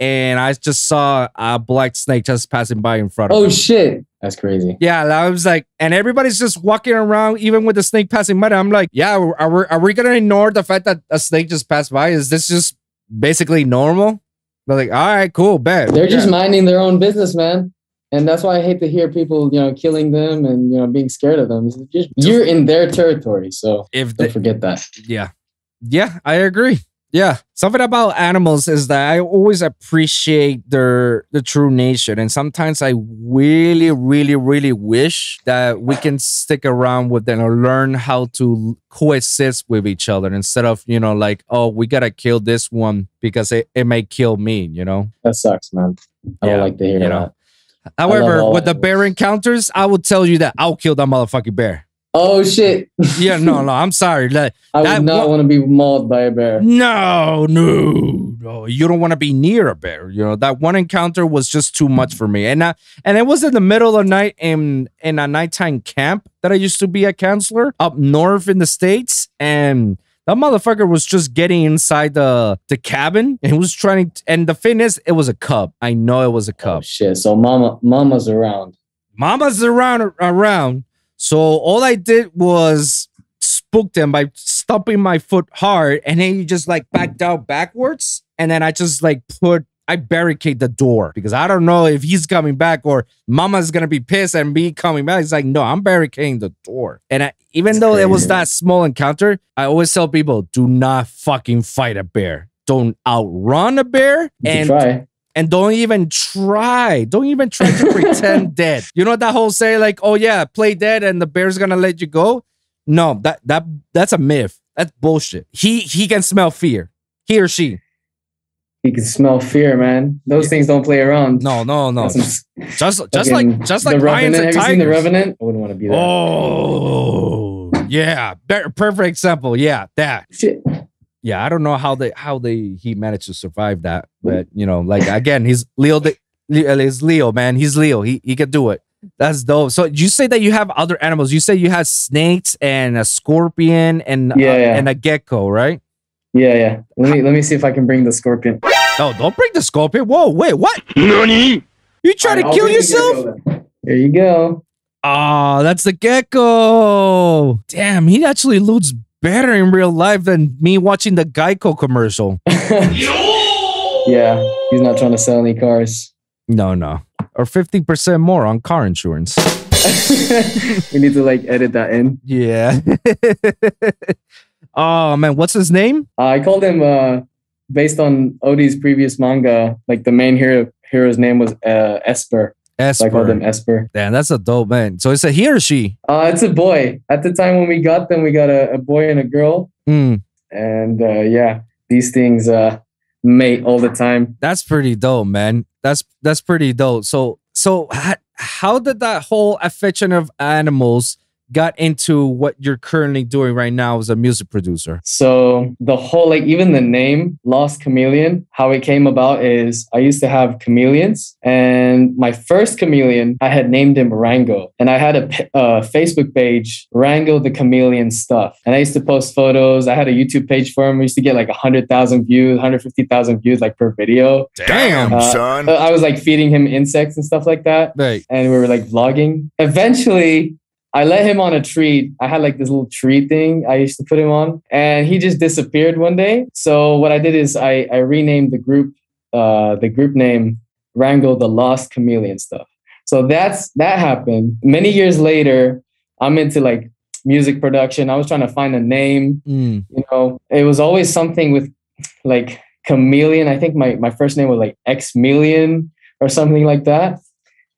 and I just saw a black snake just passing by in front of Oh me. shit! That's crazy. Yeah, I was like, and everybody's just walking around, even with the snake passing by. I'm like, yeah, are we, are we gonna ignore the fact that a snake just passed by? Is this just basically normal? They're like, all right, cool, bet. They're just minding their own business, man. And that's why I hate to hear people, you know, killing them and you know being scared of them. Just, you're in their territory, so if don't they, forget that. yeah, yeah, I agree. Yeah, something about animals is that I always appreciate their the true nature, and sometimes I really, really, really wish that we can stick around with them or learn how to coexist with each other instead of you know like oh we gotta kill this one because it, it may kill me, you know. That sucks, man. I Yeah, don't like to hear you that. know. However, all with the bear encounters, I will tell you that I'll kill that motherfucking bear. Oh shit! Yeah, no, no, I'm sorry. Like, I would not want to be mauled by a bear. No, no, no. You don't want to be near a bear. You know that one encounter was just too much for me, and uh, and it was in the middle of the night in in a nighttime camp that I used to be a counselor up north in the states, and that motherfucker was just getting inside the the cabin and he was trying. To, and the thing is, it was a cub. I know it was a cub. Oh shit! So mama, mama's around. Mama's around around. So all I did was spook them by stomping my foot hard, and then he just like backed out backwards, and then I just like put I barricade the door because I don't know if he's coming back or Mama's gonna be pissed and me coming back. It's like no, I'm barricading the door, and I, even That's though it was that small encounter, I always tell people do not fucking fight a bear. Don't outrun a bear You and try. And don't even try. Don't even try to pretend dead. You know that whole say like, "Oh yeah, play dead and the bear's gonna let you go." No, that that that's a myth. That's bullshit. He he can smell fear. He or she. He can smell fear, man. Those things don't play around. No, no, no. Some- Just just like just the like lions Revenant. and Have you seen the. Revenant? I wouldn't want to be that. Oh yeah, perfect example. Yeah, that. Shit. Yeah, I don't know how they how they he managed to survive that, but you know, like again, he's Leo. The, he's Leo, man. He's Leo. He he can do it. That's dope. So you say that you have other animals. You say you had snakes and a scorpion and Yeah, uh, yeah. and a gecko, right? Yeah, yeah. Let me let me see if I can bring the scorpion. Oh, don't bring the scorpion. Whoa, wait, what? NANI? You trying to I'll kill bring the yourself? gecko then. There you go. Oh, that's the gecko. Damn, he actually looks better in real life than me watching the Geico commercial. yeah, he's not trying to sell any cars. No, no. Or 50% more on car insurance. we need to like edit that in. Yeah. oh, man. What's his name? Uh, I called him uh, based on Odie's previous manga. Like the main hero hero's name was uh, Esper. So I called him Esper. Esper. Damn, that's a dope man. So it's a he or she? Uh, it's a boy. At the time when we got them, we got a, a boy and a girl. Mm, And uh, yeah, these things uh, mate all the time. that's pretty dope, man. That's that's pretty dope. So so how, how did that whole affection of animals got into what you're currently doing right now as a music producer? So the whole, like even the name Lost Chameleon, how it came about is I used to have chameleons, and my first chameleon I had named him Rango, and I had a, uh, Facebook page, Rango the Chameleon stuff, and I used to post photos. I had a YouTube page for him. We used to get like hundred thousand views, hundred fifty thousand views like per video. Damn, Uh, son. I was like feeding him insects and stuff like that Right. and we were like vlogging. Eventually, I let him on a tree. I had like this little tree thing I used to put him on, and he just disappeared one day. So what I did is I I renamed the group uh, the group name Rango the Lost Chameleon stuff. So that's that happened. Many years later, I'm into like music production. I was trying to find a name. Mm. You know, it was always something with like chameleon. I think my my first name was like X Million or something like that.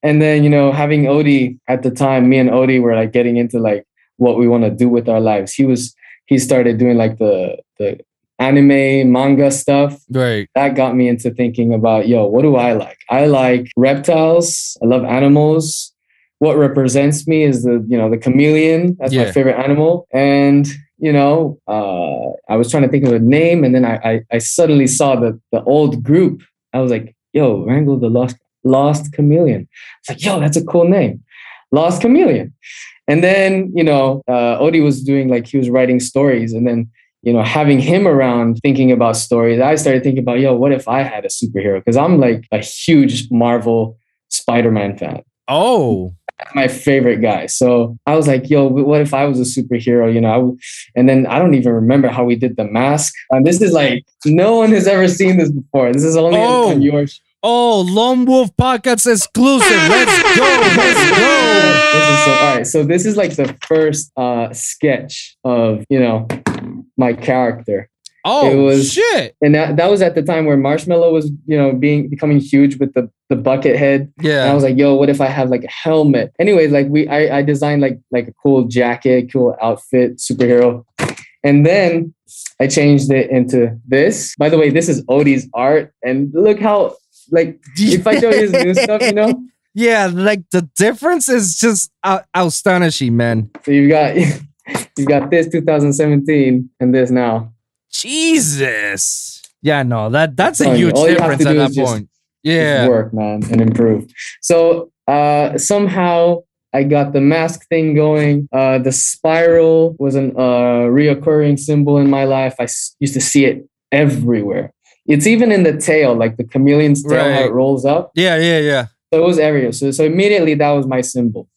And then, you know, having Odie at the time, me and Odie were like getting into like what we want to do with our lives. He was he started doing like the the anime manga stuff. Right. That got me into thinking about, yo, what do I like? I like reptiles. I love animals. What represents me is the, you know, the chameleon. That's Yeah. my favorite animal. And you know, uh, I was trying to think of a name, and then I, I, I suddenly saw the the old group. I was like, "Yo, Rango the Lost Lost Chameleon." It's like, "Yo, that's a cool name, Lost Chameleon." And then you know, uh, Odie was doing like he was writing stories, and then you know, having him around thinking about stories, I started thinking about, "Yo, what if I had a superhero?" Because I'm like a huge Marvel Spider-Man fan Oh. my favorite guy. So I was like, yo, what if I was a superhero? You know, w- and then I don't even remember how we did the mask. And this is like, no one has ever seen this before. This is only Oh. on yours. Oh, Lone Wolf Podcast exclusive. Let's go. Let's go. This is so, all right. So this is like the first uh, sketch of, you know, my character. Oh, It was- shit. And that, that was at the time where Marshmello was, you know, being becoming huge with the, the bucket head. And I was like, yo, what if I have like a helmet? Anyways, like we I, I designed like like a cool jacket, cool outfit, superhero. And then I changed it into this. By the way, this is Odie's art. And look how like if I show you his new stuff, you know. Yeah, like the difference is just out- astonishing, man. So you've got you've got this 2017 and this now. Jesus. Yeah, no, that that's a huge all you difference at do that is just- point. Just Yeah. work, man, and improve. So uh somehow I got the mask thing going. Uh, the spiral was an uh, reoccurring symbol in my life. I s- used to see it everywhere. It's even in the tail, like the chameleon's tail, how Right. it rolls up. Yeah, yeah, yeah. So it was everywhere. So, so immediately that was my symbol.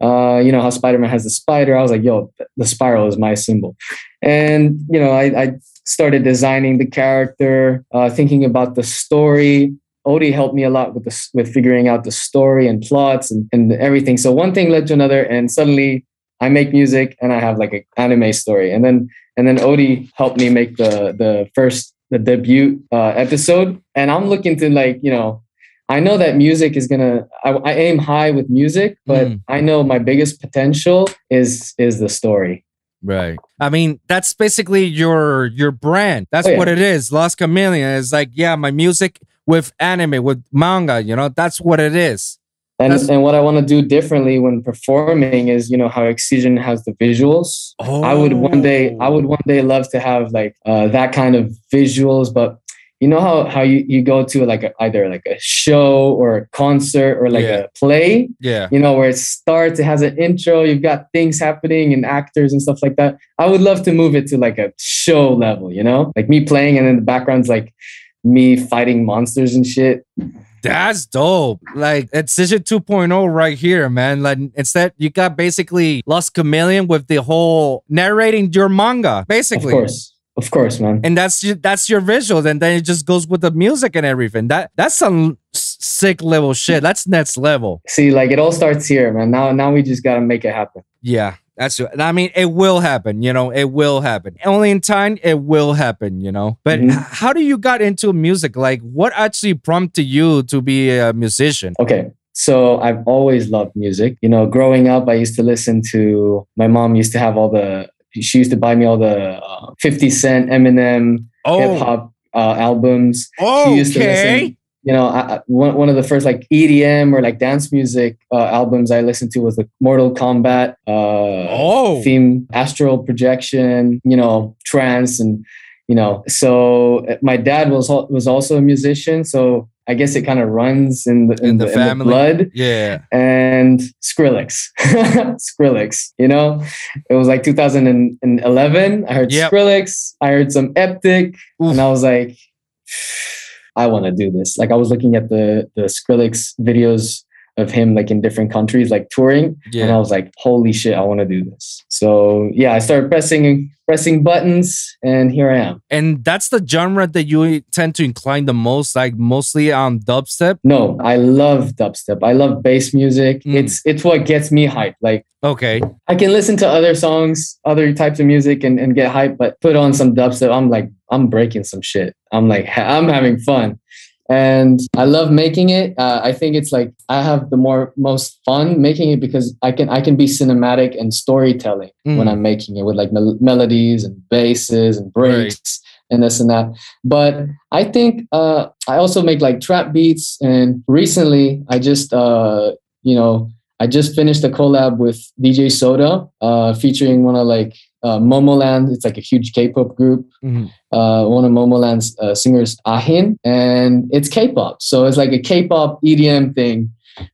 Uh, you know how Spider-Man has the spider. I was like, yo, the spiral is my symbol. And you know, I, I started designing the character, uh, thinking about the story. Odie helped me a lot with this, with figuring out the story and plots and, and everything. So one thing led to another, and suddenly I make music and I have like an anime story. And then and then Odie helped me make the the first the debut uh, episode, and I'm looking to like you know, I know that music is gonna. I, I aim high with music, but Mm. I know my biggest potential is is the story. Right. I mean, that's basically your your brand. That's Oh, yeah. what it is. Lost Chameleon is like, yeah, my music with anime, with manga, you know, that's what it is. And That's- and what I want to do differently when performing is, you know, how Excision has the visuals. Oh. I would one day, I would one day love to have like uh, that kind of visuals, but you know how how you, you go to like a, either like a show or a concert or like Yeah. a play, Yeah. you know, where it starts, it has an intro, you've got things happening and actors and stuff like that. I would love to move it to like a show level, you know, like me playing and in the background's like me fighting monsters and shit. That's dope. Like Excision 2.0 right here, man. Like instead, you got basically Lost Chameleon with the whole narrating your manga, basically. Of course. Of course, man. And that's your, that's your visuals, and then it just goes with the music and everything. That that's some sick level shit. That's next level. See, like it all starts here, man. Now, now we just gotta make it happen. Yeah, that's. I mean, it will happen. You know, it will happen. Only in time, it will happen. You know. But Mhm. how do you got into music? Like, what actually prompted you to be a musician? Okay. So I've always loved music. You know, growing up, I used to listen to. My mom used to have all the. She used to buy me all the uh, Fifty Cent, Eminem, hip hop uh, albums. Oh, She used to okay. listen. You know, I, one one of the first like EDM or like dance music uh, albums I listened to was the Mortal Kombat uh, Oh. theme, astral projection. You know, trance, and you know. So uh, my dad was was also a musician, so I guess it kind of runs in the in, In the the, family. blood Yeah. and Skrillex. Skrillex, you know, it was like 2011. I heard Yep. Skrillex, I heard some Eptic, Oof. and I was like, I want to do this. Like I was looking at the the Skrillex videos of him like in different countries, like touring, and I was like, holy shit, I want to do this. So yeah, I started pressing pressing buttons, and here I am. And that's the genre that you tend to incline the most, like mostly on dubstep. No, I love dubstep. I love bass music. Mm. It's it's what gets me hyped. Like Okay. I can listen to other songs, other types of music, and, and get hyped, but put on some dubstep. I'm like, I'm breaking some shit. I'm like, I'm having fun. And I love making it. Uh, I think it's like I have the more most fun making it because I can I can be cinematic and storytelling when Mm. I'm making it with like mel- melodies and basses and breaks and this and that. But I think uh, I also make like trap beats. And recently, I just uh, you know I just finished a collab with DJ Soda, uh, featuring one of like uh, Momoland. It's like a huge K-pop group. Mhm. Uh, one of Momoland's uh, singers, Ahin, and it's K-pop. So it's like a K-pop EDM thing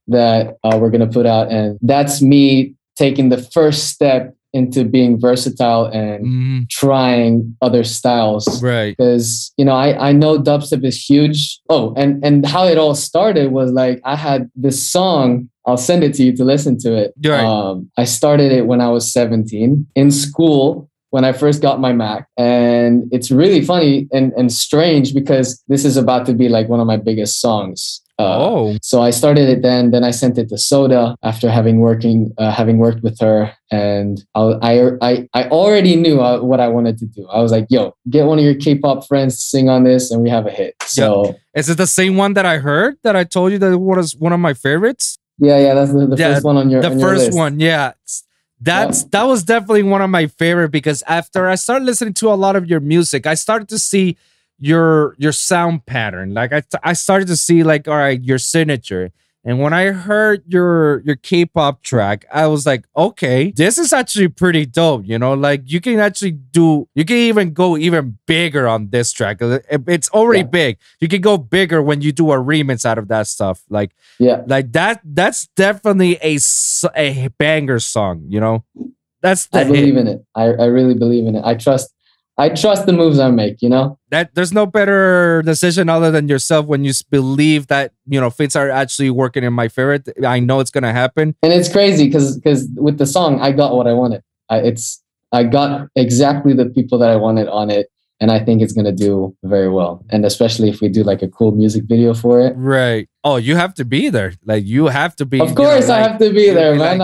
that uh, we're gonna put out, and that's me taking the first step into being versatile and Mhm. trying other styles Right. because you know I, I know dubstep is huge oh and and how it all started was like i had this song i'll send it to you to listen to it Right. um, i started it when i was 17 in school when i first got my mac and it's really funny and, and strange because this is about to be like one of my biggest songs uh, oh. so I started it then. Then I sent it to Soda after having working, uh, having worked with her, and I, I, I, already knew uh, what I wanted to do. I was like, "Yo, get one of your K-pop friends to sing on this, and we have a hit." So Is it the same one that I heard that I told you that was one of my favorites? yeah, yeah, that's the, the Yeah, first one on your the on your first list. one, yeah. That's that was definitely one of my favorite because after I started listening to a lot of your music, I started to see your your sound pattern. Like I I started to see like all right, your signature. And when I heard your your K-pop track, I was like, okay, this is actually pretty dope. You know, like you can actually do, you can even go even bigger on this track. Uh, it's already Yeah. big. You can go bigger when you do a remix out of that stuff. Like Yeah, like that that's definitely a a banger song you know that's the I hit. believe in it. I, I really believe in it. I trust. I trust the moves I make. You know. that there's no better decision other than yourself when you believe that you know things are actually working in my favor i know it's gonna happen and it's crazy because because with the song I got what I wanted. I, it's I got exactly the people that I wanted on it, and I think it's gonna do very well. And especially if we do like a cool music video for it, right Oh, you have to be there. Like you have to be. Of course, know, I have to be there, be man. like-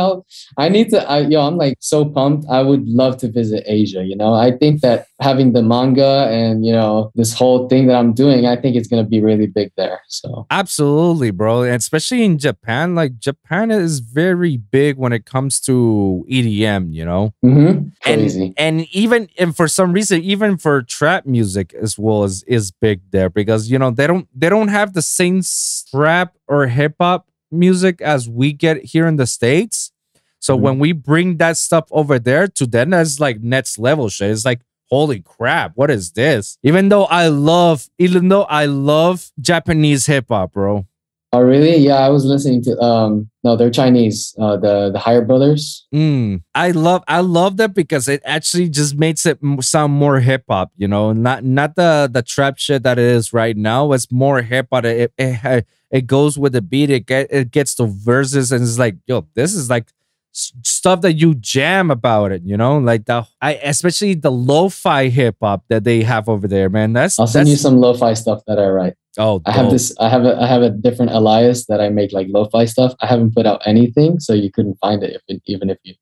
I'll, need to. I, yo, I'm like so pumped. I would love to visit Asia. You know, I think that having the manga and you know this whole thing that I'm doing, I think it's gonna be really big there. So Absolutely, bro. And especially in Japan, like Japan is very big when it comes to EDM, you know? mhm, And crazy. and even and for some reason, even for trap music as well as is big there because you know they don't they don't have the same s- trap or hip hop music as we get here in the States. So Mhm. when we bring that stuff over there to them, that's like next level shit. It's like holy crap, what is this? Even though I love, even though I love Japanese hip hop, bro. Oh, really? Yeah, I was listening to. Um, no, they're Chinese. Uh, the the Higher Brothers. Mm, I love I love that because it actually just makes it sound more hip hop, you know, not not the the trap shit that it is right now. It's more hip hop. It, it it it goes with the beat. It get it gets the verses and it's like, yo, this is like stuff that you jam about it, you know, like the I especially the lo-fi hip hop that they have over there, man. That's I'll send that's, you some lo-fi stuff that I write. Oh, I have dope. this. I have a. I have a different alias that I make like lo-fi stuff. I haven't put out anything, so you couldn't find it. If it, even if you,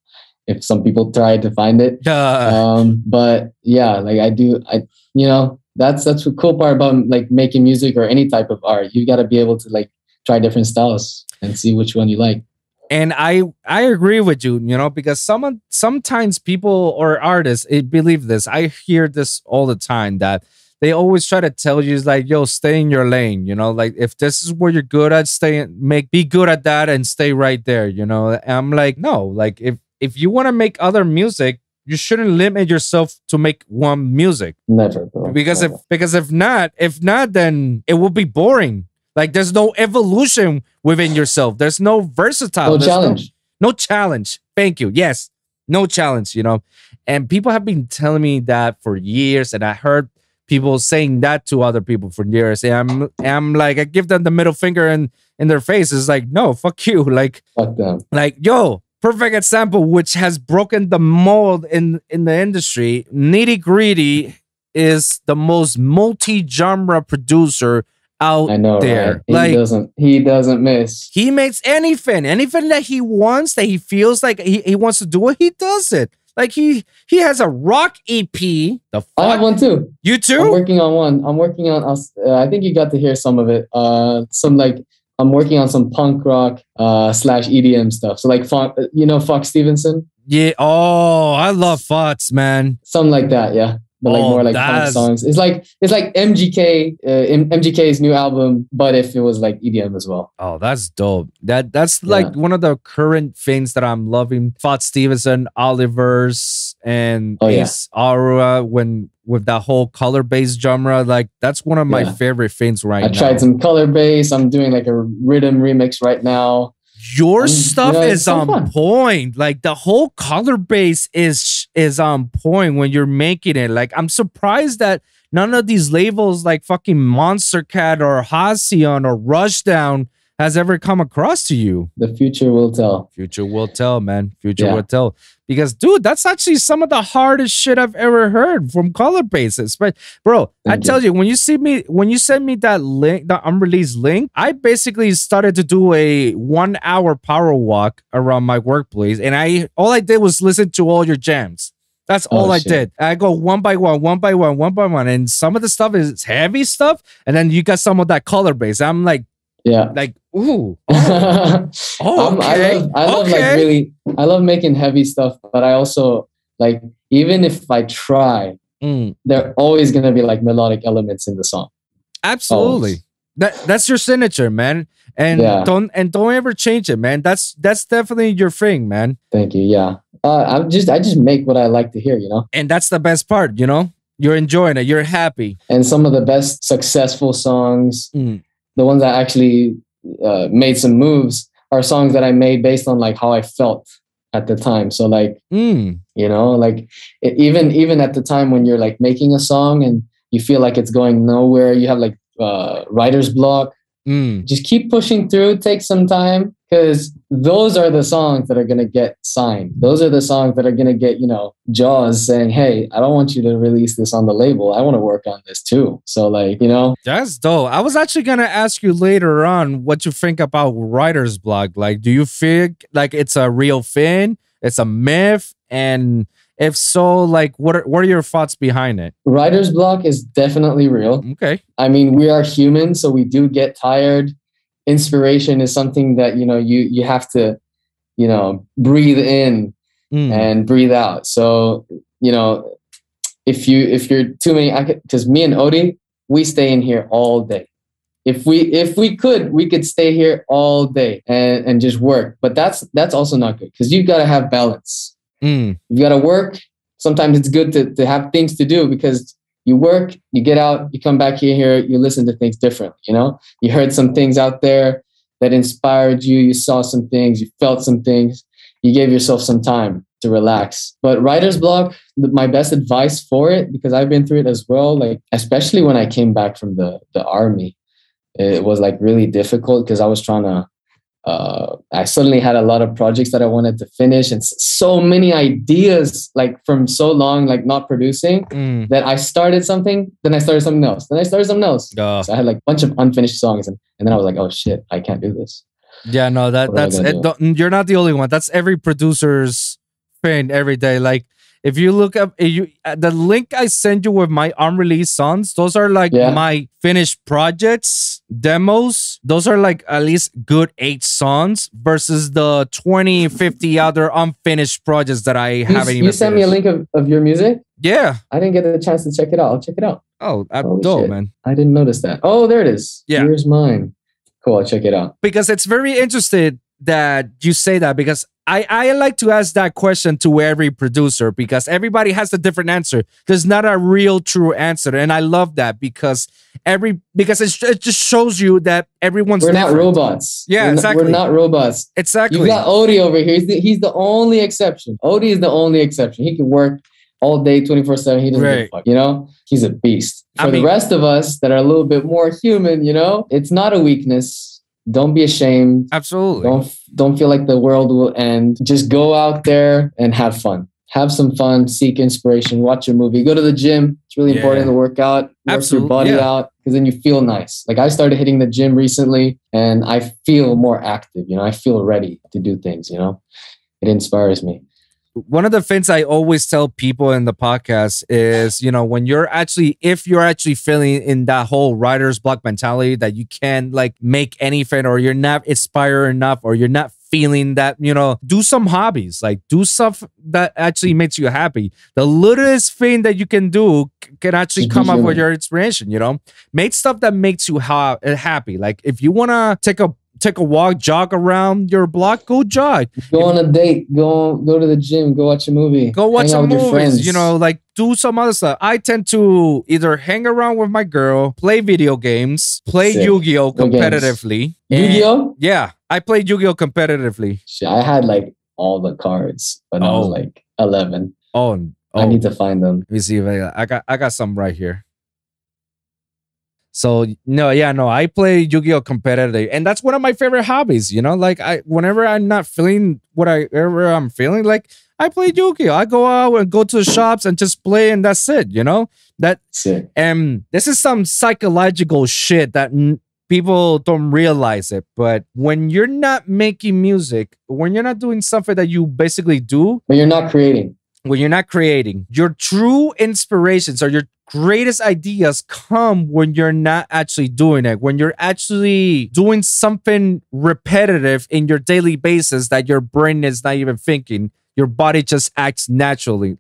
if some people tried to find it, um, but yeah, like I do, I you know that's that's the cool part about like making music or any type of art. You got to be able to like try different styles and see which one you like. and I I agree with you, you know, because someone sometimes people or artists eh, believe this. I hear this all the time that they always try to tell you is like, yo, stay in your lane, you know, like if this is what you're good at, stay make be good at that and stay right there, you know. And I'm like, no, like if if you want to make other music, you shouldn't limit yourself to make one music. Never, bro. because if because if not if not then it will be boring. Like there's no evolution within yourself. There's no versatile. No there's challenge. no, challenge. Thank you. Yes. No challenge you know? And people have been telling me that for years and i heard people saying that to other people for years and i'm i'm like i give them the middle finger in in their face it's like no fuck you like Fuck them. like yo perfect example which has broken the mold in in the industry Nitti Gritti is the most multi-genre producer out I know, there right? He like doesn't. He doesn't miss. he makes anything anything that he wants that he feels like he, he wants to do it he does it like he he has a rock ep the fuck? I have one too. you too? I'm working on one. I'm working on. Uh, I think you got to hear some of it. Uh, some like I'm working on some punk rock uh, slash EDM stuff. So like, you know, Fox Stevenson, yeah oh i love Fox, man something like that. Yeah, but like Oh, more like punk songs. It's like it's like MGK, uh, MGK's new album, but if it was like EDM as well. Oh, that's dope. That that's like one of the current things that I'm loving. Fox Stevenson, Oliverse, and Oh, yeah. Ace Aura when with that whole color based genre. Like that's one of my Yeah. favorite things right I now. I tried some color bass. I'm doing like a rhythm remix right now. Your stuff yeah, is so on fun. point. Like the whole color bass is is on point when you're making it. Like I'm surprised that none of these labels like fucking Monstercat or Halcyon or Rushdown has ever come across to you. The future will tell. Future will tell, man. Future Yeah. will tell. Because, dude, that's actually some of the hardest shit I've ever heard from color bases. But, bro, I you. tell you, when you see me, when you send me that link, the unreleased link, I basically started to do a one hour power walk around my workplace, and I all I did was listen to all your jams. That's Oh, all I shit. did. I go one by one, one by one, one by one, and some of the stuff is heavy stuff, and then you got some of that color bass. I'm like, Yeah. like, ooh, oh, I okay, love, I love okay. like really, I love making heavy stuff, but I also like, even if I try, Mm. there are always going to be like melodic elements in the song. Absolutely. Always. That that's your signature, man. And Yeah. don't and don't ever change it, man. That's that's definitely your thing, man. Thank you. Yeah. Uh, I'm just, I just make what I like to hear, you know? And that's the best part, you know? You're enjoying it. You're happy. And some of the best successful songs, Mm. The ones that actually uh, made some moves, are songs that I made based on like how I felt at the time. So like, Mm. you know, like e- even even at the time when you're like making a song and you feel like it's going nowhere, you have like uh, writer's block. Mm. Just keep pushing through. Take some time because those are the songs that are going to get signed. Those are the songs that are going to get, you know, Jauz saying, Hey, I don't want you to release this on the label. I want to work on this too. So, like, you know, That's dope. I was actually gonna ask you later on what you think about writer's block. Like, do you think like it's a real thing? It's a myth? And if so, like what are what are your thoughts behind it? writer's block is definitely real. Okay. I mean, we are human, so we do get tired. Inspiration is something that, you know, you, you have to, you know, breathe in Mm. and breathe out. So, you know, if you if you're too many, because me and Odie, we stay in here all day. If we if we could, we could stay here all day and and just work. But that's that's also not good because you've got to have balance. Mm. You got to work. Sometimes it's good to to have things to do because you work, you get out, you come back here, here, you listen to things differently. You know, you heard some things out there that inspired you. You saw some things, you felt some things you gave yourself some time to relax. But writer's block, my best advice for it, because I've been through it as well, like especially when I came back from the the army, it was like really difficult because I was trying to. Uh, I suddenly had a lot of projects that I wanted to finish, and so many ideas, like from so long, like not producing, Mm. that I started something, then I started something else, then I started something else. Uh, So I had like a bunch of unfinished songs, and, and then I was like, oh shit, I can't do this. yeah, no, that What that's it, you're not the only one. That's every producer's pain every day. Like if you look up if you uh, the link I send you with my unreleased songs, those are like Yeah. my finished projects, demos. Those are like at least good eight songs versus the 20, 50 other unfinished projects that I You, haven't even you sent me a link of, of your music. Yeah. I didn't get the chance to check it out. I'll check it out. Oh, uh, Holy dope, man. I didn't notice that. Oh, there it is. Yeah. Here's mine. Cool. I'll check it out. because it's very interesting that you say that because I, I like to ask that question to every producer because everybody has a different answer. There's not a real true answer. And I love that because every because it's, it just shows you that everyone's We're not robots. Yeah, we're not, exactly. we're not robots. Exactly. You got Odie over here. He's the, he's the only exception. Odie is the only exception. He can work all day, 24 7. He doesn't give a Right. fuck. You know, he's a beast. I For mean- the rest of us that are a little bit more human, you know, it's not a weakness. Don't be ashamed. Absolutely. Don't don't feel like the world will end. Just go out there and have fun. Have some fun. Seek inspiration. Watch a movie. Go to the gym. It's really Yeah. important to work out. Work Absolute- your body yeah. out because then you feel nice. Like I started hitting the gym recently, and I feel more active. You know, I feel ready to do things. You know, it inspires me. One of the things I always tell people in the podcast is, you know, when you're actually, if you're actually feeling in that whole writer's block mentality that you can't like make anything or you're not inspired enough or you're not feeling that, you know, do some hobbies, like do stuff that actually makes you happy. The littlest thing that you can do can actually come up with your inspiration, you know, make stuff that makes you ha- happy. Like if you want to take a, take a walk, jog around your block, go jog. Go on a date. Go go to the gym. Go watch a movie. go watch some movies you know like do some other stuff i tend to either hang around with my girl play video games play Sick. yu-gi-oh competitively Yu-Gi-Oh. yeah i played yu-gi-oh competitively Shit, I had like all the cards when I was Oh. like 11. oh, oh I need oh. to find them. let me see if I, I got i got some right here so no yeah no i play yu-gi-oh competitively and that's one of my favorite hobbies you know like i whenever i'm not feeling whatever i'm feeling like i play yu-gi-oh i go out and go to the shops and just play and that's it you know that Sick. And this is some psychological shit that n- people don't realize it. But when you're not making music, when you're not doing something that you basically do, when you're not creating. when you're not creating, your true inspirations or your greatest ideas come when you're not actually doing it. When you're actually doing something repetitive in your daily basis that your brain is not even thinking, your body just acts naturally.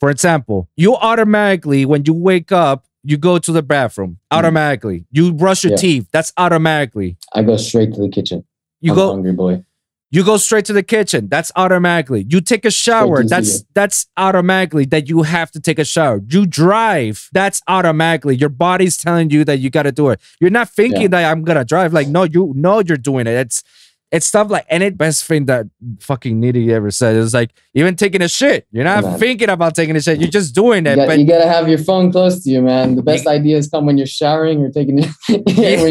For example, you automatically, when you wake up, you go to the bathroom mm-hmm. automatically. You brush your Yeah. teeth. That's automatically. I go straight to the kitchen. You I'm go hungry boy. You go straight to the kitchen. That's automatically. You take a shower. That's that's automatically that you have to take a shower. You drive. That's automatically. Your body's telling you that you got to do it. You're not thinking Yeah. that I'm gonna drive. Like no, you know you're doing it. It's it's stuff like and it best thing that fucking Nitti ever said is like even taking a shit. You're not Man. thinking about taking a shit. You're just doing You, it. got, but you gotta have your phone close to you, man. The best ideas come when you're showering or taking when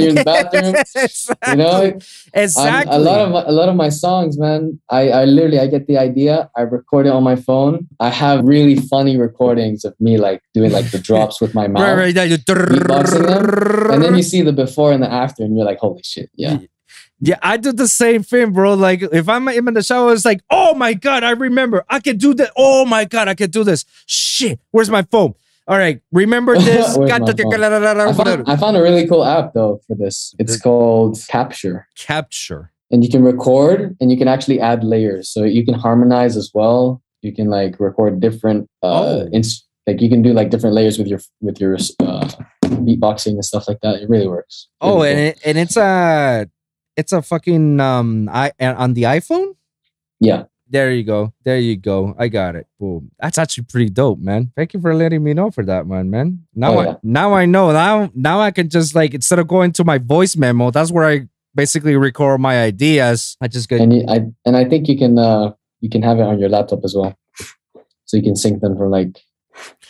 you're in the bathroom. exactly. You know, I'm- exactly. a lot of my, a lot of my songs, man. I, I literally I get the idea, I record it on my phone. I have really funny recordings of me like doing like the drops with my mouth, right, right, yeah, you- and then you see the before and the after, and you're like, holy shit, yeah. Yeah, I do the same thing, bro. Like if I'm in the shower, it's like, oh my god, I remember. I can do that. Oh my god, I can do this. Shit, where's my phone? All right, remember this. Where's Got my the- I found, I found a really cool app though for this. It's called Capture. Capture. and you can record and you can actually add layers so you can harmonize as well you can like record different uh Oh. ins- like you can do like different layers with your with your uh beatboxing and stuff like that it really works Oh, Really and cool. it, and it's a it's a fucking um i on the iPhone. yeah There you go. There you go. I got it. Boom. That's actually pretty dope, man. Thank you for letting me know for that one, man. Now Oh, I now I know. Now now I can just like instead of going to my voice memo, that's where I basically record my ideas. I just get and you, i and i think you can uh you can have it on your laptop as well so you can sync them from like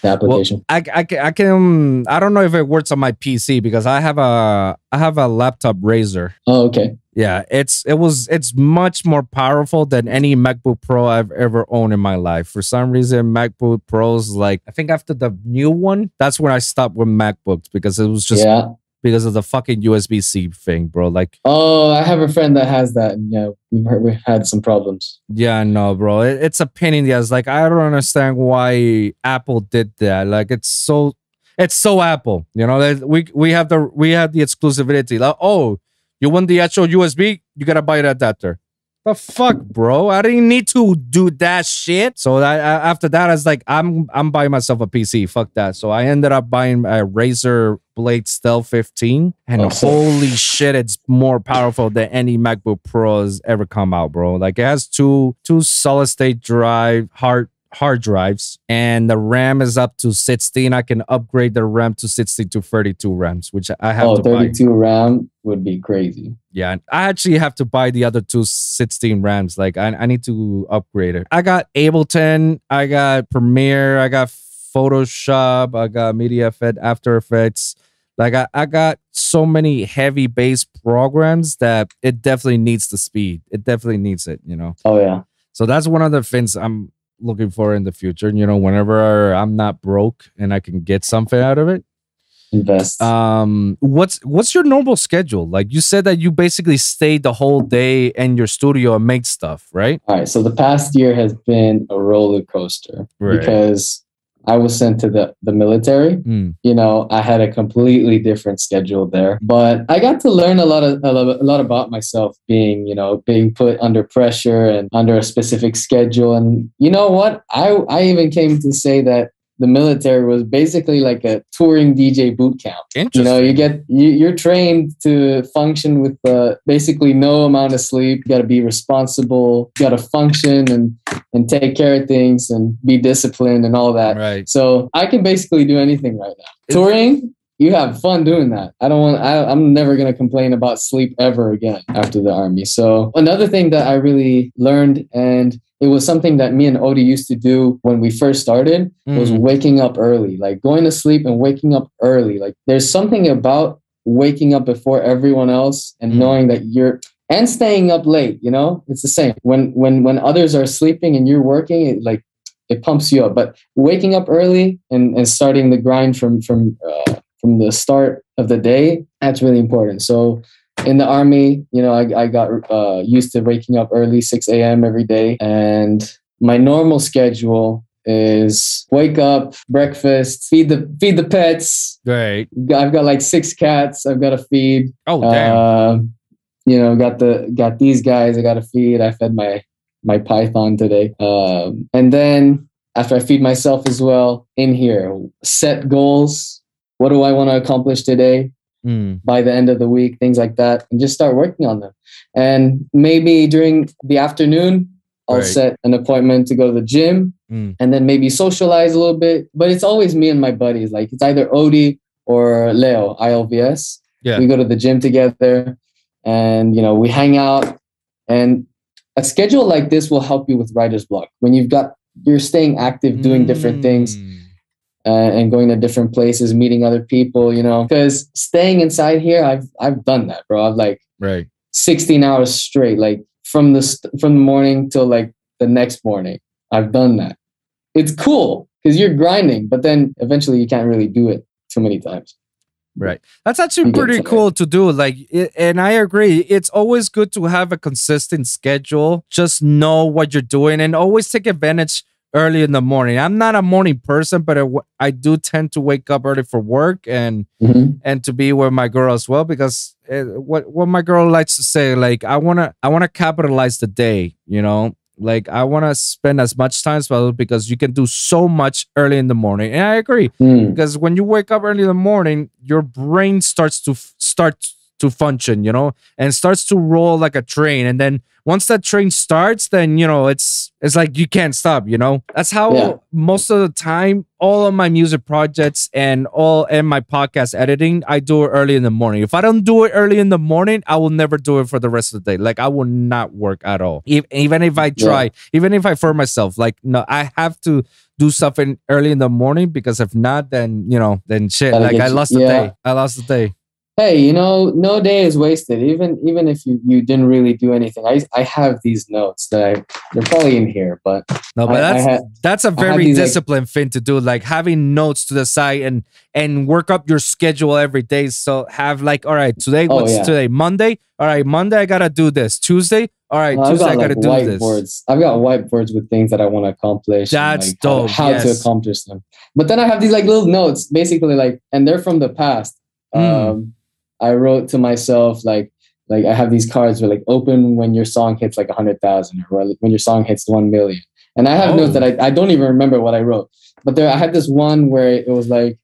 the application I, I, I can I don't know if it works on my PC because I have a I have a laptop Razer. oh okay Yeah, it's it was it's much more powerful than any MacBook Pro I've ever owned in my life. For some reason, MacBook Pros like I think after the new one, that's when I stopped with MacBooks because it was just yeah because of the fucking USB C thing, bro. Like, oh i have a friend that has that and yeah we've, heard, we've had some problems yeah, no, bro, it, it's a pain in the ass. Like, I don't understand why Apple did that. Like, it's so it's so Apple, you know. that We we have the we have the exclusivity. Like, oh, you want the actual USB? You gotta buy an adapter. The fuck, bro! I didn't need to do that shit. So that after that, I was like, I'm I'm buying myself a PC. Fuck that. So I ended up buying a Razer Blade Stealth 15, and Oh, holy shit, it's more powerful than any MacBook Pro has ever come out, bro. Like it has two two solid state drive hard hard drives and the RAM is up to 16. I can upgrade the RAM to 16 to 32 RAMs, which I have oh to buy. 32 ram would be crazy Yeah, I actually have to buy the other two 16 RAMs. Like I, I need to upgrade it. I got Ableton, I got Premiere, I got Photoshop, I got Media Effect, After Effects. Like I, I got so many heavy bass programs that it definitely needs the speed. It definitely needs it, you know. oh yeah So that's one of the things I'm looking for in the future. You know, whenever I'm not broke and I can get something out of it. invest Um, what's what's your normal schedule? Like you said that you basically stayed the whole day in your studio and make stuff, right? All right. So the past year has been a roller coaster Right. because I was sent to the, the military. Mm, You know, I had a completely different schedule there, but I got to learn a lot of a lot, a lot about myself being, you know, being put under pressure and under a specific schedule. And you know what? I I even came to say that the military was basically like a touring DJ boot camp. You know you get you, you're trained to function with uh, basically no amount of sleep. You got to be responsible. You got to function and and take care of things and be disciplined and all that. Right. so i can basically do anything right now. Touring you have fun doing that i don't want I, i'm never going to complain about sleep ever again after the army so another thing that i really learned and it was something that me and Odie used to do when we first started was Mm, waking up early, like going to sleep and waking up early. Like there's something about waking up before everyone else and Mm. knowing that you're and staying up late, you know? It's the same. When when when others are sleeping and you're working, it like it pumps you up. But waking up early and, and starting the grind from from uh, from the start of the day, that's really important. So in the army, you know, I, I got uh, used to waking up early, 6 a.m. every day. And my normal schedule is wake up, breakfast, feed the feed the pets. right. I've got like six cats. I've got to feed. Oh damn. Uh, you know, got the got these guys. I got to feed. I fed my my python today. Um, and then after I feed myself as well, in here, set goals. What do I want to accomplish today? Mm, by the end of the week, things like that, and just start working on them. And maybe during the afternoon, I'll Right. set an appointment to go to the gym mm. and then maybe socialize a little bit. But it's always me and my buddies. Like it's either Odie or Leo, ILVS. Yeah. We go to the gym together and, you know, we hang out. And a schedule like this will help you with writer's block when you've got you're staying active, doing different things Mm. uh, Uh, and going to different places, meeting other people. You know, because staying inside here, I've I've done that, bro. I've like Right. 16 hours straight, like from the st- from the morning till like the next morning. I've done that. It's cool because you're grinding, but then eventually you can't really do it too many times. Right. That's actually pretty cool to do. Like, it, and I agree. It's always good to have a consistent schedule. Just know what you're doing and always take advantage early in the morning. I'm not a morning person, but I do tend to wake up early for work and Mhm. and to be with my girl as well because uh, what what my girl likes to say like I want to I want to capitalize the day, you know? Like I want to spend as much time as possible because you can do so much early in the morning. And I agree Mm. because when you wake up early in the morning, your brain starts to f- start to function, you know, and starts to roll like a train. And then once that train starts, then you know it's it's like you can't stop. You know, that's how Yeah. most of the time all of my music projects and all and my podcast editing, I do it early in the morning. If I don't do it early in the morning, I will never do it for the rest of the day. Like I will not work at all. Even if I try, even if I for myself, like no, I have to do something early in the morning because if not, then you know, then shit. Like I lost the yeah. day. I lost the day. Hey, you know, no day is wasted. Even even if you, you didn't really do anything. I I have these notes that I they're probably in here, but No, but I- I that's had- that's a very these, like- disciplined thing to do. Like having notes to the side and and work up your schedule every day. So have like, all right, today Oh, what's yeah. today? Monday. All right, Monday I gotta do this. Tuesday. All right, Well, I've Tuesday I got gotta like do this. whiteboards. I've got whiteboards with things that I want to accomplish. and, That's like, how- dope, How, to yes. accomplish them. But then I have these like little notes, basically like, and they're from the past. Mm. Um, I wrote to myself like, like I have these cards where like open when your song hits like a hundred thousand or when your song hits one million. And I have notes Oh. that I, I don't even remember what I wrote. But there I had this one where it was like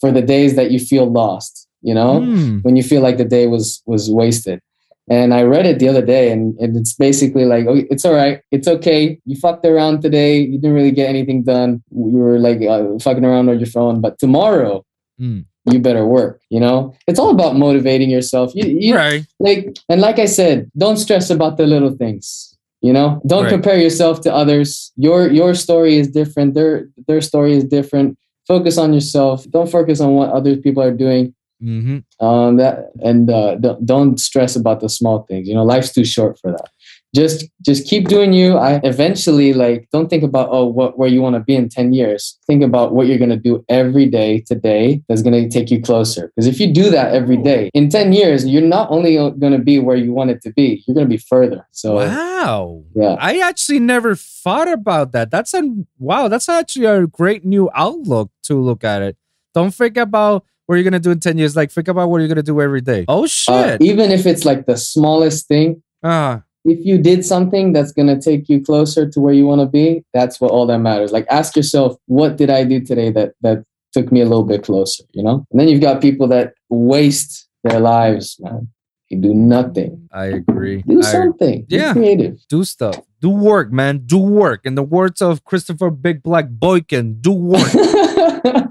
for the days that you feel lost, you know? Mm. when you feel like the day was was wasted. And I read it the other day, and, and it's basically like, oh, it's all right, it's okay. You fucked around today. You didn't really get anything done. You were like uh, fucking around on your phone, but tomorrow Mm. You better work. You know, it's all about motivating yourself. You, you Right. like, and like I said, don't stress about the little things. You know, don't Right. compare yourself to others. Your your story is different. Their their story is different. Focus on yourself. Don't focus on what other people are doing hmm um that and uh don't, don't stress about the small things you know life's too short for that just just keep doing you i eventually like don't think about oh what where you want to be in 10 years think about what you're going to do every day today that's going to take you closer because if you do that every day in 10 years you're not only going to be where you want it to be you're going to be further so Wow. yeah I actually never thought about that. That's a wow. That's actually a great new outlook to look at it. Don't think about what you're gonna do in ten years. Like think about what you're gonna do every day. Oh uh, shit. even if it's like the smallest thing Ah, if you did something that's going to take you closer to where you want to be that's what all that matters like ask yourself what did i do today that that took me a little bit closer you know and then you've got people that waste their lives man they do nothing I agree. do I something Be yeah. creative do stuff. Do work, man. Do work. In the words of Christopher Big Black Boykin, do work.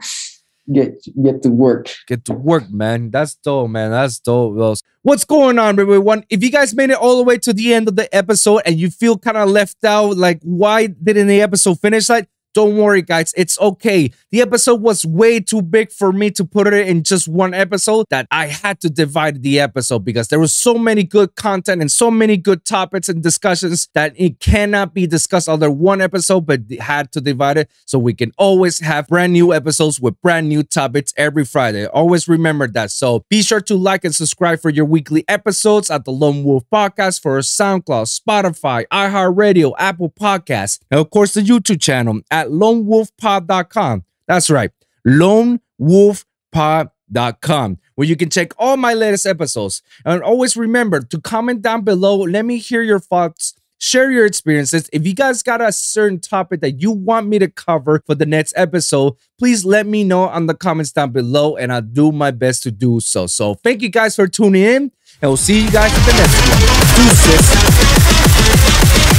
get get to work Get to work, man. That's dope, man. That's dope. What's going on, everyone? If you guys made it all the way to the end of the episode and you feel kind of left out, like why didn't the episode finish? Like, don't worry, guys. It's okay. The episode was way too big for me to put it in just one episode that I had to divide the episode because there was so many good content and so many good topics and discussions that it cannot be discussed under one episode, but had to divide it so we can always have brand new episodes with brand new topics every Friday. Always remember that. So be sure to like and subscribe for your weekly episodes at the Lone Wolv Podcast for SoundCloud, Spotify, iHeartRadio, Apple Podcasts, and of course the YouTube channel at lonewolfpod.com. That's right, lonewolfpod.com, where you can check all my latest episodes. And always remember to comment down below. Let me hear your thoughts. Share your experiences. If you guys got a certain topic that you want me to cover for the next episode, please let me know on the comments down below and I'll do my best to do so. So thank you guys for tuning in and we'll see you guys at the next one. Deuces.